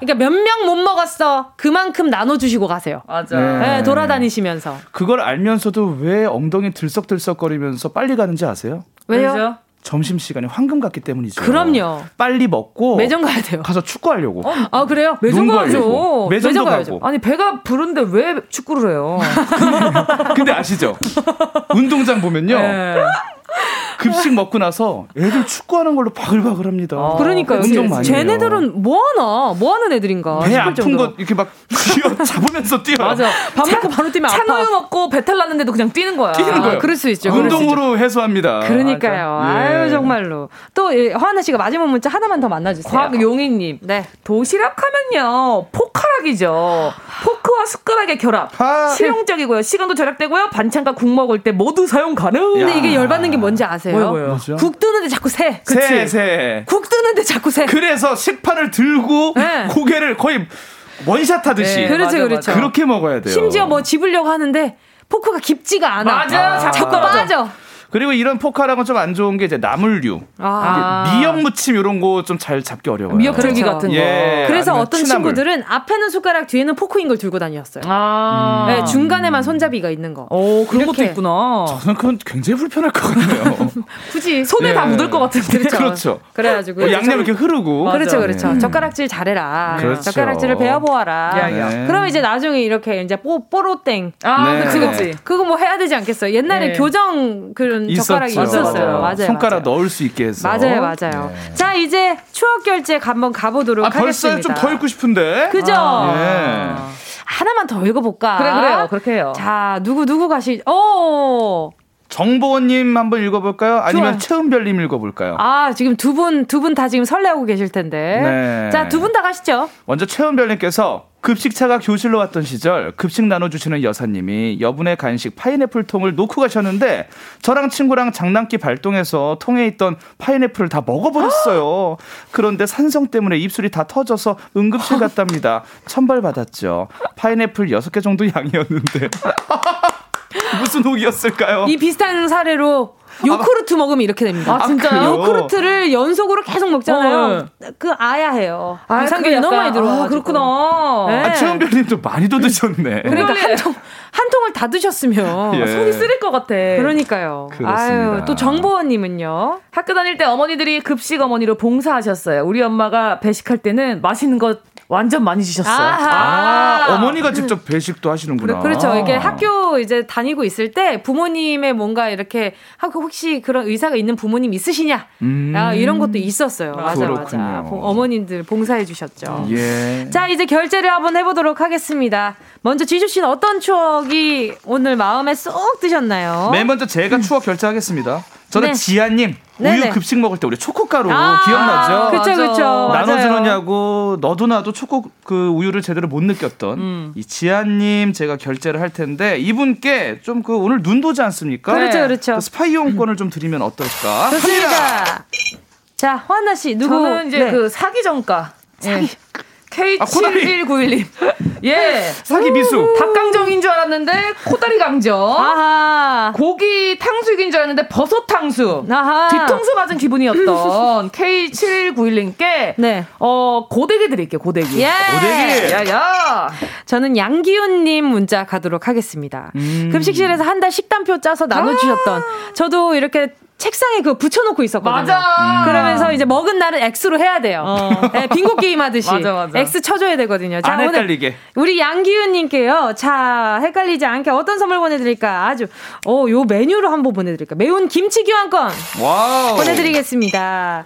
그러니까 몇 명 못 먹었어. 그만큼 나눠주시고 가세요. 맞아. 네. 네, 돌아다니시면서. 그걸 알면서도 왜 엉덩이 들썩들썩거리면서 빨리 가는지 아세요? 왜요? 왜죠? 점심 시간이 황금 같기 때문이죠. 그럼요. 빨리 먹고 매점 가야 돼요. 가서 축구하려고. 아 그래요? 매점. 가야죠. 가야죠. 가고. 아니 배가 부른데 왜 축구를 해요? 근데 아시죠? 운동장 보면요. 네. 급식 먹고 나서 애들 축구하는 걸로 바글바글 합니다. 아, 그러니까요. 운동 많이 해요. 쟤네들은 뭐 하나? 뭐 하는 애들인가? 배 아픈 정도로. 거 이렇게 막 쥐어 잡으면서 뛰어. 맞아. 밥 먹고 바로 뛰면 아파. 찬우유 먹고 배탈 났는데도 그냥 뛰는 거야. 뛰는 거예요. 그럴 수 있죠. 그럴 수 있죠. 운동으로 해소합니다. 그러니까요. 맞아. 아유 예. 정말로. 또 예, 화하나 씨가 마지막 문자 하나만 더 만나 주세요. 곽용희 님. 네. 도시락 하면요 포카락이죠. 포크와 숟가락의 결합. 아. 실용적이고요. 시간도 절약되고요. 반찬과 국 먹을 때 모두 사용 가능. 근데 야. 이게 열받는 게 뭔지 아세요? 뭐요, 뭐요? 뭐죠? 국 뜨는데 자꾸 새. 새, 새. 국 뜨는데 자꾸 새. 그래서 식판을 들고 네. 고개를 거의 원샷 하듯이 네, 그렇죠, 그렇죠. 그렇게 먹어야 돼요. 심지어 뭐 집으려고 하는데 포크가 깊지가 않아. 맞아, 자꾸 자꾸 떨어져. 빠져. 그리고 이런 포카락은 좀 안 좋은 게 이제 나물류, 아. 미역 무침 이런 거 좀 잘 잡기 어려워요. 미역 줄기 그렇죠. 같은 거. 예. 그래서 어떤 취나물. 친구들은 앞에는 숟가락 뒤에는 포크인 걸 들고 다녔어요. 아. 네, 중간에만 손잡이가 있는 거. 오, 그런 것도 이렇게. 있구나. 저는 그건 굉장히 불편할 것 같네요. 굳이 손에 예. 다 묻을 것 같은데. 그렇죠. 그래가지고 뭐 양념 이렇게 흐르고. 맞아. 그렇죠, 그렇죠. 네. 젓가락질 잘해라. 그렇죠. 젓가락질을 배워보아라. 야, 야. 네. 그럼 이제 나중에 이렇게 이제 뽀, 뽀로땡. 아, 네. 그치, 그치. 그거 뭐 해야 되지 않겠어요? 옛날에 네. 교정 그런 젓가락이. 있었어요. 맞아요. 손가락 맞아요. 넣을 수 있게 해서. 맞아요, 맞아요. 네. 자, 이제 추억 결제 한번 가보도록 아, 벌써 하겠습니다. 좀더 읽고 싶은데. 그죠? 예. 하나만 더 읽어볼까? 그래, 그래요. 그렇게 해요. 자, 누구, 누구 가시, 오! 정보원님 한번 읽어볼까요? 아니면. 최은별님 읽어볼까요? 아, 지금 두 분, 두 분 다 지금 설레하고 계실 텐데. 네. 자, 두 분 다 가시죠. 먼저 최은별님께서 급식차가 교실로 왔던 시절 급식 나눠주시는 여사님이 여분의 간식 파인애플 통을 놓고 가셨는데 저랑 친구랑 장난기 발동해서 통에 있던 파인애플을 다 먹어버렸어요. 그런데 산성 때문에 입술이 다 터져서 응급실 갔답니다. 천벌 받았죠. 파인애플 6개 정도 양이었는데 무슨 혹이었을까요? 이 비슷한 사례로 요크루트 먹으면 이렇게 됩니다. 아, 진짜요? 그래요? 요크루트를 연속으로 계속 먹잖아요. 그 아야 해요. 아, 유산균이 그게 너무 많이 들어와. 아, 그렇구나. 네. 아, 최은별님도 많이 더 드셨네. 그러니까. 한 통, 한 통을 다 드셨으면. 예. 손이 쓰릴 것 같아. 그러니까요. 그렇습니다. 아유, 또 정보원님은요. 학교 다닐 때 어머니들이 급식 어머니로 봉사하셨어요. 우리 엄마가 배식할 때는 맛있는 거 완전 많이 주셨어요. 아하. 아, 어머니가 직접 배식도 하시는구나. 그렇죠. 이게 학교 이제 다니고 있을 때 부모님의 뭔가 이렇게 하고 혹시 그런 의사가 있는 부모님 있으시냐? 음. 아, 이런 것도 있었어요. 맞아, 맞아. 그렇군요. 보- 어머님들 봉사해 주셨죠. 예. 자, 이제 결제를 한번 해보도록 하겠습니다. 먼저 지주 씨는 어떤 추억이 오늘 마음에 쏙 드셨나요? 맨 먼저 제가 추억 결제하겠습니다. 저는 네. 지아님 네네. 우유 급식 먹을 때 우리 초코가루 아, 기억나죠? 그쵸, 맞아. 그쵸. 나눠주느냐고 너도 나도 초코 그 우유를 제대로 못 느꼈던 음. 이 지아님 제가 결제를 할 텐데 이분께 좀 그 오늘 눈 도지 않습니까? 그렇죠, 그렇죠. 그 스파이 이용권을 좀 드리면 어떨까? 좋습니다. 자, 화나 씨, 누구? 저는 이제 네. 그 사기 전가. 사기. 아, 코다리. K7191님. 예. 사기 미수. 닭강정인 줄 알았는데 코다리 강정. 아하. 고기 탕수육인 줄 알았는데 버섯 탕수육. 아하. 뒤통수 맞은 기분이었던 K7191님께 네. 어 고데기 드릴게요. 고데기. 예. 고데기. 야야. 저는 양기훈 님 문자 가도록 하겠습니다. 음. 급식실에서 한 달 식단표 짜서 나눠 주셨던 저도 이렇게 책상에 그거 붙여놓고 있었거든요. 맞아. 그러면서 이제 먹은 날은 X로 해야 돼요. 네, 빙고 게임 하듯이 맞아, 맞아. X 쳐줘야 되거든요. 자, 안 오늘 헷갈리게. 우리 양기훈님께요. 자, 헷갈리지 않게 어떤 선물 보내드릴까? 아주 어, 요 메뉴로 한번 보내드릴까? 매운 김치 교환권 와우. 보내드리겠습니다.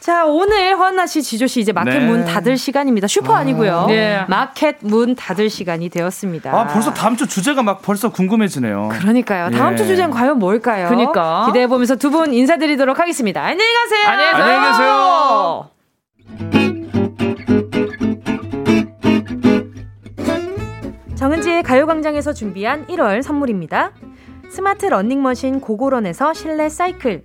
자, 오늘 허나 씨, 지조 씨 이제 마켓 네. 문 닫을 시간입니다. 슈퍼 아니고요. 네. 마켓 문 닫을 시간이 되었습니다. 아 벌써 다음 주 주제가 막 벌써 궁금해지네요. 그러니까요. 다음 예. 주 주제는 과연 뭘까요? 그러니까. 기대해 보면서 두 분 인사드리도록 하겠습니다. 안녕히 가세요. 안녕히 계세요. 안녕히 계세요. 정은지의 가요광장에서 준비한 1월 선물입니다. 스마트 러닝머신 고고런에서 실내 사이클.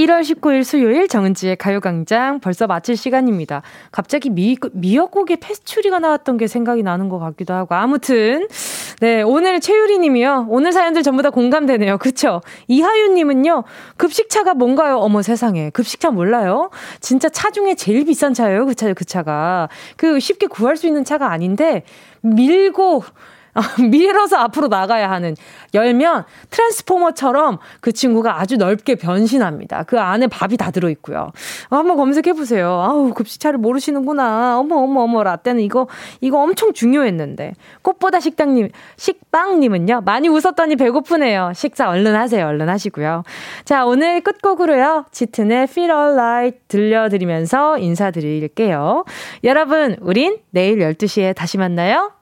1월 19일 수요일 정은지의 가요광장 벌써 마칠 시간입니다. 갑자기 미, 미역국에 페스츄리가 나왔던 게 생각이 나는 것 같기도 하고. 아무튼, 네, 오늘 최유리 님이요. 오늘 사연들 전부 다 공감되네요. 그쵸? 이하윤 님은요, 급식차가 뭔가요? 어머 세상에. 급식차 몰라요? 진짜 차 중에 제일 비싼 차예요. 그 차, 그 차가. 그 쉽게 구할 수 있는 차가 아닌데, 밀고, 밀어서 앞으로 나가야 하는 열면 트랜스포머처럼 그 친구가 아주 넓게 변신합니다. 그 안에 밥이 다 들어 있고요. 한번 검색해 보세요. 아우 급식차를 모르시는구나. 어머 어머 어머 라떼는 이거 이거 엄청 중요했는데 꽃보다 식당님 식빵님은요 많이 웃었더니 배고프네요. 식사 얼른 하세요. 얼른 하시고요. 자 오늘 끝곡으로요 짙은의 Feel Alright 들려드리면서 인사드릴게요. 여러분 우린 내일 12시에 다시 만나요.